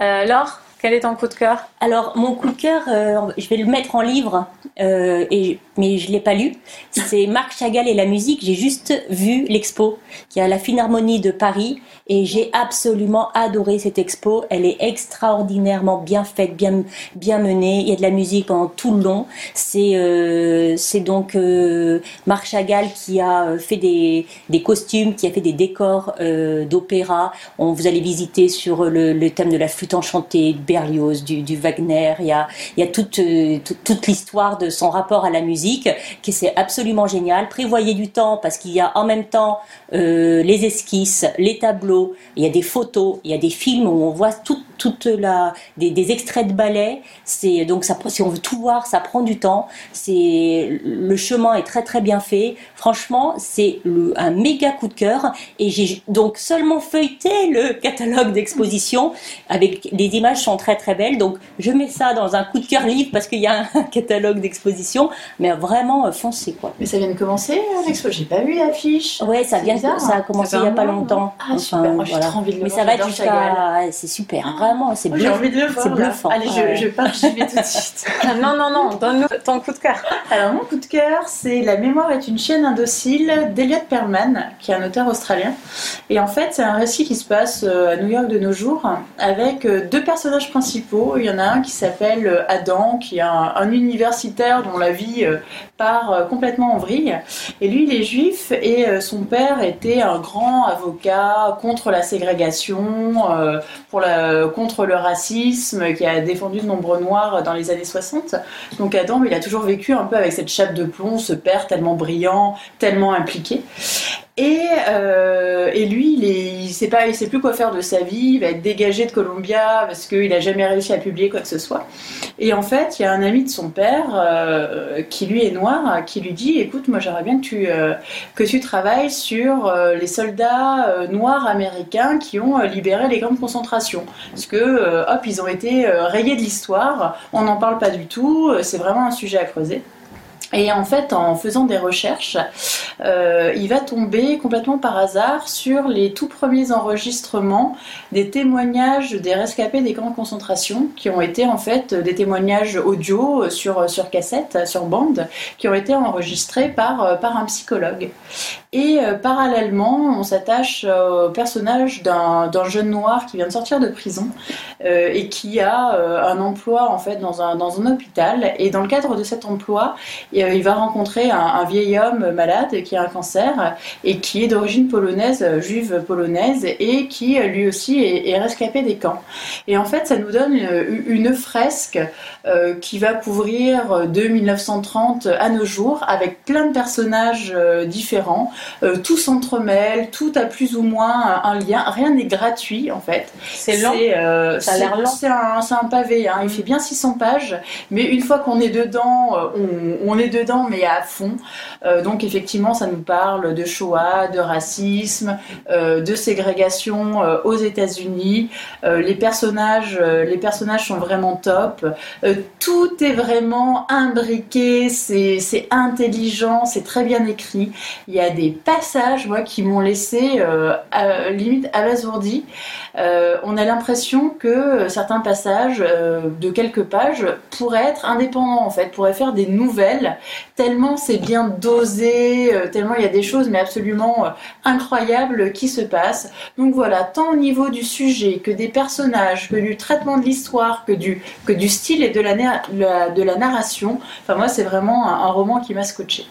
Euh, Laure, quel est ton coup de cœur? Alors, mon coup de cœur, euh, je vais le mettre en livre, euh, et, mais je ne l'ai pas lu. C'est Marc Chagall et la musique. J'ai juste vu l'expo qui est à la Philharmonie de Paris et j'ai absolument adoré cette expo. Elle est extraordinairement bien faite, bien, bien menée. Il y a de la musique pendant tout le long. C'est euh, donc euh, Marc Chagall qui a fait des, des costumes, qui a fait des décors d'opéra. Vous allez visiter sur le, thème de la flûte enchantée, Du, Wagner. Il y a, euh, toute, l'histoire de son rapport à la musique, qui c'est absolument génial. Prévoyez du temps parce qu'il y a en même temps euh, les esquisses, les tableaux, il y a des photos, il y a des films où on voit toute, toute la, des, des extraits de ballet. C'est donc ça, si on veut tout voir, ça prend du temps. C'est le chemin est très très bien fait. Franchement, c'est le- un méga coup de cœur. Et j'ai donc seulement feuilleté le catalogue d'exposition avec les images sont très très belles. Donc je mets ça dans un coup de cœur livre parce qu'il y a un *laughs* catalogue d'exposition. Mais vraiment euh, foncez quoi. Mais ça vient de commencer l'expo, j'ai pas vu l'affiche. Ouais, ça vient, bizarre, ça a commencé il y a pas longtemps. Ah super, moi j'ai voilà. trop envie de le Mais voir. ça va jusqu'à, c'est super, vraiment, c'est Moi, j'ai bluffant. envie de le voir. c'est bluffant. Allez, je, Ouais. je pars, j'y vais tout de suite. *laughs* Ah, Non, non, non, donne-nous ton coup de cœur. Alors, mon coup de cœur, c'est La mémoire est une chienne indocile d'Eliot Perlman, qui est un auteur australien. Et en fait, c'est un récit qui se passe euh, à New York de nos jours, avec euh, deux personnages principaux. Il y en a un qui s'appelle euh, Adam, qui est un, un universitaire dont la vie part complètement en vrille. Et lui, il est juif, et son père était un grand avocat contre la ségrégation, pour la, contre le racisme, qui a défendu de nombreux noirs dans les années 60. Donc Adam, il a toujours vécu un peu avec cette chape de plomb, ce père tellement brillant, tellement impliqué. Et, euh, et lui, il, il sait sait plus quoi faire de sa vie. Il va être dégagé de Columbia parce qu'il a jamais réussi à publier quoi que ce soit. Et en fait, il y a un ami de son père euh, qui lui est noir, qui lui dit "Écoute, moi j'aimerais bien que tu euh, que tu travailles sur les soldats noirs américains qui ont libéré les camps de concentration, parce que hop, ils ont été rayés de l'histoire. On n'en parle pas du tout. C'est vraiment un sujet à creuser." Et en fait, en faisant des recherches, euh, il va tomber complètement par hasard sur les tout premiers enregistrements des témoignages des rescapés des camps de concentration, qui ont été en fait des témoignages audio sur, cassette, sur bande, qui ont été enregistrés par, par un psychologue. Et euh, parallèlement, on s'attache euh, au personnage d'un jeune noir qui vient de sortir de prison euh, et qui a un emploi en fait dans un, dans un hôpital. Et dans le cadre de cet emploi, il va rencontrer un, vieil homme malade qui a un cancer et qui est d'origine polonaise, juive polonaise, et qui lui aussi est, rescapé des camps. Et en fait, ça nous donne une, une fresque qui va couvrir de 1930 à nos jours avec plein de personnages différents. Euh, tout s'entremêle, tout a plus ou moins un lien, rien n'est gratuit en fait. C'est lent, euh, ça a l'air lent. C'est un, pavé, hein. il fait bien 600 pages, mais une fois qu'on est dedans, euh, on, est dedans mais à fond. donc effectivement, ça nous parle de Shoah, de racisme, de ségrégation aux États-Unis. les personnages, les personnages sont vraiment top. tout est vraiment imbriqué, c'est intelligent, c'est très bien écrit. Il y a des passages, moi, qui m'ont laissé euh, limite abasourdi. Euh, on a l'impression que certains passages euh, de quelques pages pourraient être indépendants, en fait, pourraient faire des nouvelles, tellement c'est bien dosé, tellement il y a des choses, mais absolument incroyables qui se passent. Donc voilà, tant au niveau du sujet que des personnages, que du traitement de l'histoire, que du, que du style et de la, de la narration, enfin moi, c'est vraiment un roman qui m'a scotché.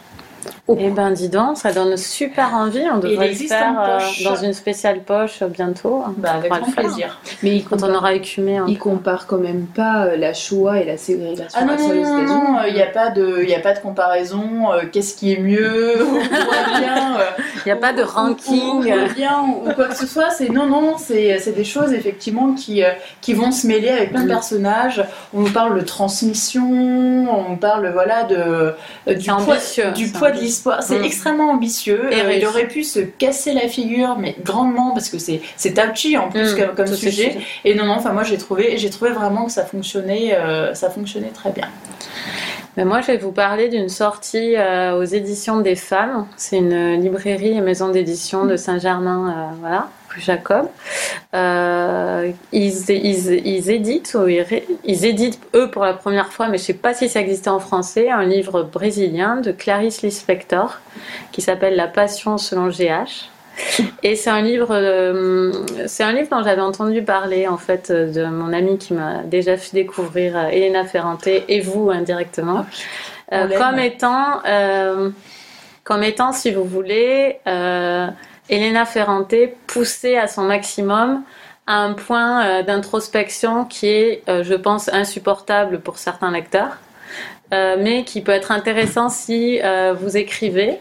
Eh ben dis donc, ça donne super envie. On devrait le faire euh, dans une spéciale poche bientôt. Bah, avec grand plaisir. Mais quand on aura écumé. Il compare quand même pas euh, la Shoah et la ségrégation ah non, non, non, non, il n'y a pas de, il a pas de comparaison. Euh, qu'est-ce qui est mieux Il *laughs* n'y a pas de ranking. bien ou quoi que ce soit. C'est non, non, c'est, c'est des choses effectivement qui, qui vont se mêler avec plein de personnages. On nous parle de transmission, on parle voilà de du poids, du poids de l'histoire. C'est mm. extrêmement ambitieux. Et euh, il aurait pu se casser la figure, mais grandement, parce que c'est, c'est touchy en plus mm. comme, sujet. Et non, non, enfin, moi j'ai trouvé, j'ai trouvé vraiment que ça fonctionnait, euh, ça fonctionnait très bien. Mais moi, je vais vous parler d'une sortie euh, aux éditions des femmes. C'est une librairie et maison d'édition de Saint-Germain, voilà. Jacob. Euh, ils, ils, éditent, ils, éditent eux pour la première fois, mais je ne sais pas si ça existait en français, un livre brésilien de Clarice Lispector qui s'appelle La Passion selon GH. Et c'est un livre, euh, c'est un livre dont j'avais entendu parler en fait de mon ami qui m'a déjà fait découvrir euh, Elena Ferrante et vous indirectement, comme étant, comme étant, si vous voulez. Elena Ferrante poussée à son maximum à un point euh, d'introspection qui est, euh, je pense, insupportable pour certains lecteurs, euh, mais qui peut être intéressant si vous écrivez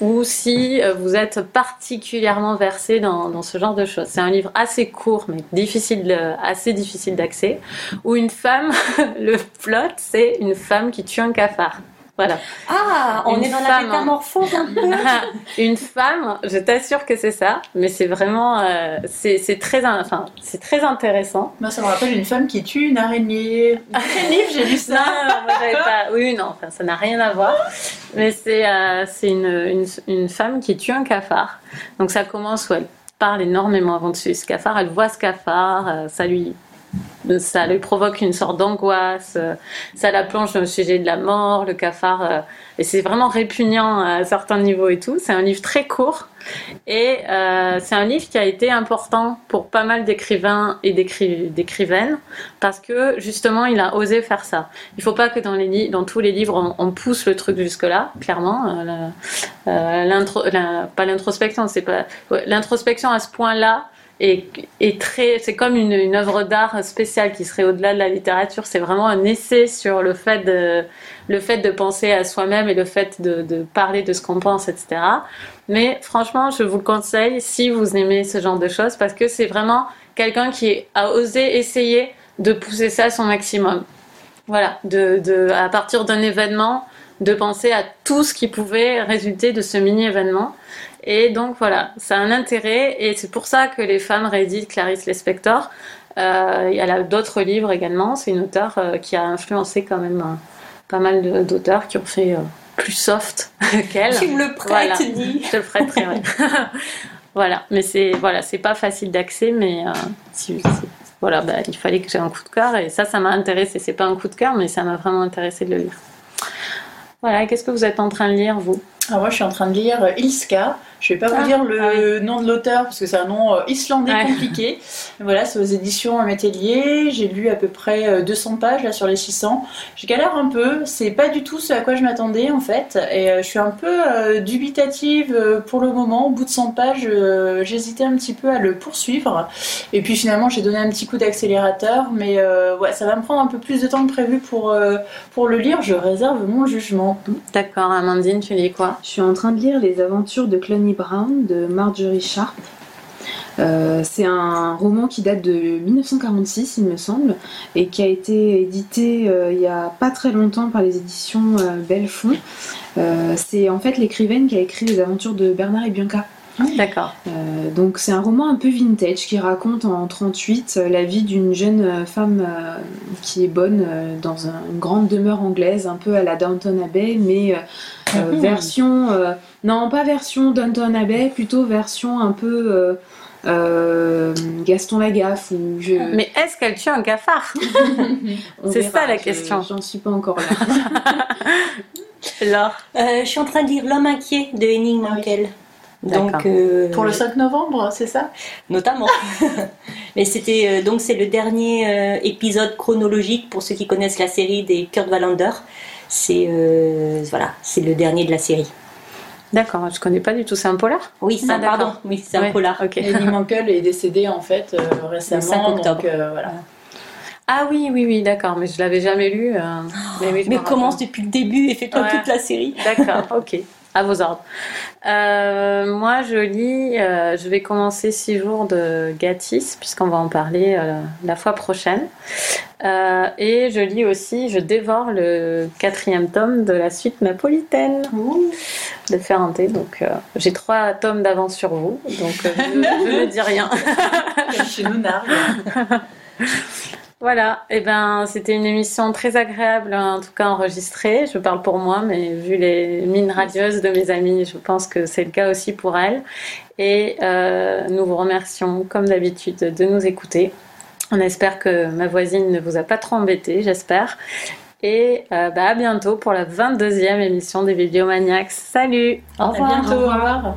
ou si vous êtes particulièrement versé dans, ce genre de choses. C'est un livre assez court, mais difficile, assez difficile d'accès, où une femme, *laughs* le plot, c'est une femme qui tue un cafard. Voilà. Ah, on est dans la métamorphose un peu. *laughs* une femme, je t'assure que c'est ça, mais c'est vraiment, euh, c'est très, enfin, c'est très intéressant. Moi, ça me rappelle une femme qui tue une araignée. *laughs* Un livre, j'ai lu ça. pas... Oui, non, enfin, ça n'a rien à voir. Mais c'est euh, une, une, une, femme qui tue un cafard. Donc ça commence où elle parle énormément avant de tuer ce cafard. Elle voit ce cafard, euh, ça lui ça lui provoque une sorte d'angoisse, euh, ça la plonge dans le sujet de la mort, le cafard, euh, et c'est vraiment répugnant à certains niveaux et tout. C'est un livre très court, et euh, c'est un livre qui a été important pour pas mal d'écrivains et d'écrivaines, parce que justement, il a osé faire ça. Il faut pas que dans, tous les livres, on, pousse le truc jusque-là, clairement. pas l'introspection, c'est pas... L'introspection à ce point-là, très, c'est comme une, œuvre d'art spéciale qui serait au-delà de la littérature. C'est vraiment un essai sur le fait de, penser à soi-même et le fait de, parler de ce qu'on pense, etc. Mais franchement, je vous le conseille si vous aimez ce genre de choses parce que c'est vraiment quelqu'un qui a osé essayer de pousser ça à son maximum. Voilà, à partir d'un événement, de penser à tout ce qui pouvait résulter de ce mini-événement. Et donc voilà, ça a un intérêt et c'est pour ça que les femmes rééditent Clarice Lispector. Euh, il y a d'autres livres également. C'est une auteure euh, qui a influencé quand même euh, pas mal d'auteurs qui ont fait plus soft *laughs* qu'elle. Tu me le prêtes, dis. Je te le prêterai, *laughs* voilà, mais c'est voilà, c'est pas facile d'accès, mais voilà, bah, il fallait que j'ai un coup de cœur et ça, ça m'a intéressé. C'est pas un coup de cœur, mais ça m'a vraiment intéressé de le lire. Voilà, qu'est-ce que vous êtes en train de lire, vous? Alors moi, je suis en train de lire euh, Ilska. Je vais pas vous Ah, dire le ah nom de l'auteur parce que c'est un nom euh, islandais Ouais. compliqué. *laughs* Voilà, c'est aux éditions Métellier. J'ai lu à peu près euh, 200 pages là sur les 600. Je galère un peu. C'est pas du tout ce à quoi je m'attendais en fait. Et euh, je suis un peu euh, dubitative euh, pour le moment. Au bout de 100 pages, euh, j'hésitais un petit peu à le poursuivre. Et puis finalement, j'ai donné un petit coup d'accélérateur. Mais euh, ouais, ça va me prendre un peu plus de temps que prévu pour, euh, pour le lire. Je réserve mon jugement. D'accord, Amandine, tu lis quoi? Je suis en train de lire Les aventures de Brown de Marjorie Sharp. Euh, c'est un roman qui date de 1946, il me semble, et qui a été édité euh, il y a pas très longtemps par les éditions euh, Bellefond. Euh, c'est en fait l'écrivaine qui a écrit Les aventures de Bernard et Bianca. D'accord. Euh, donc c'est un roman un peu vintage qui raconte en 38 euh, la vie d'une jeune femme qui est bonne dans un- une grande demeure anglaise, un peu à la Downton Abbey, mais Mhm. version non pas version Downton Abbey, plutôt version un peu euh, euh, Gaston Lagaffe ou je. Mais est-ce qu'elle tue un cafard *laughs* c'est ça la question. J'en suis pas encore là. *laughs* Laure Euh, je suis en train de lire L'homme inquiet de Henning Ah oui. Mankell. Donc, euh, Pour le 5 novembre, c'est ça? Notamment. *laughs* Mais c'était euh, donc c'est le dernier euh, épisode chronologique pour ceux qui connaissent la série des Kurt Wallander. C'est euh, voilà, c'est le dernier de la série. D'accord, je connais pas du tout, c'est un polar? Oui, c'est Ah, un pardon. Oui, c'est un Ouais, polar. Ok. Eddie Mankel est décédé en fait euh, récemment. Le 5 octobre. donc, euh, voilà. Ah oui, oui, oui, d'accord, mais je l'avais jamais lu. euh, mais oui, commence depuis le début et fais-toi Ouais. toute la série. D'accord, ok. À vos ordres. Euh, moi, je lis, euh, je vais commencer six jours de Gatis, puisqu'on va en parler euh, la fois prochaine. Et je lis aussi, je dévore le quatrième tome de la suite napolitaine de Ferrante. Donc, j'ai trois tomes d'avance sur vous, donc je, je *laughs* ne dis rien. Nous, Narg. *laughs* Voilà, et ben c'était une émission très agréable, en tout cas enregistrée. Je parle pour moi, mais vu les mines radieuses de mes amis, je pense que c'est le cas aussi pour elles. Et euh, nous vous remercions, comme d'habitude, de nous écouter. On espère que ma voisine ne vous a pas trop embêté, j'espère. Et euh, bah, à bientôt pour la 22e émission des Bibliomaniacs. Salut Au À revoir. bientôt. Au revoir.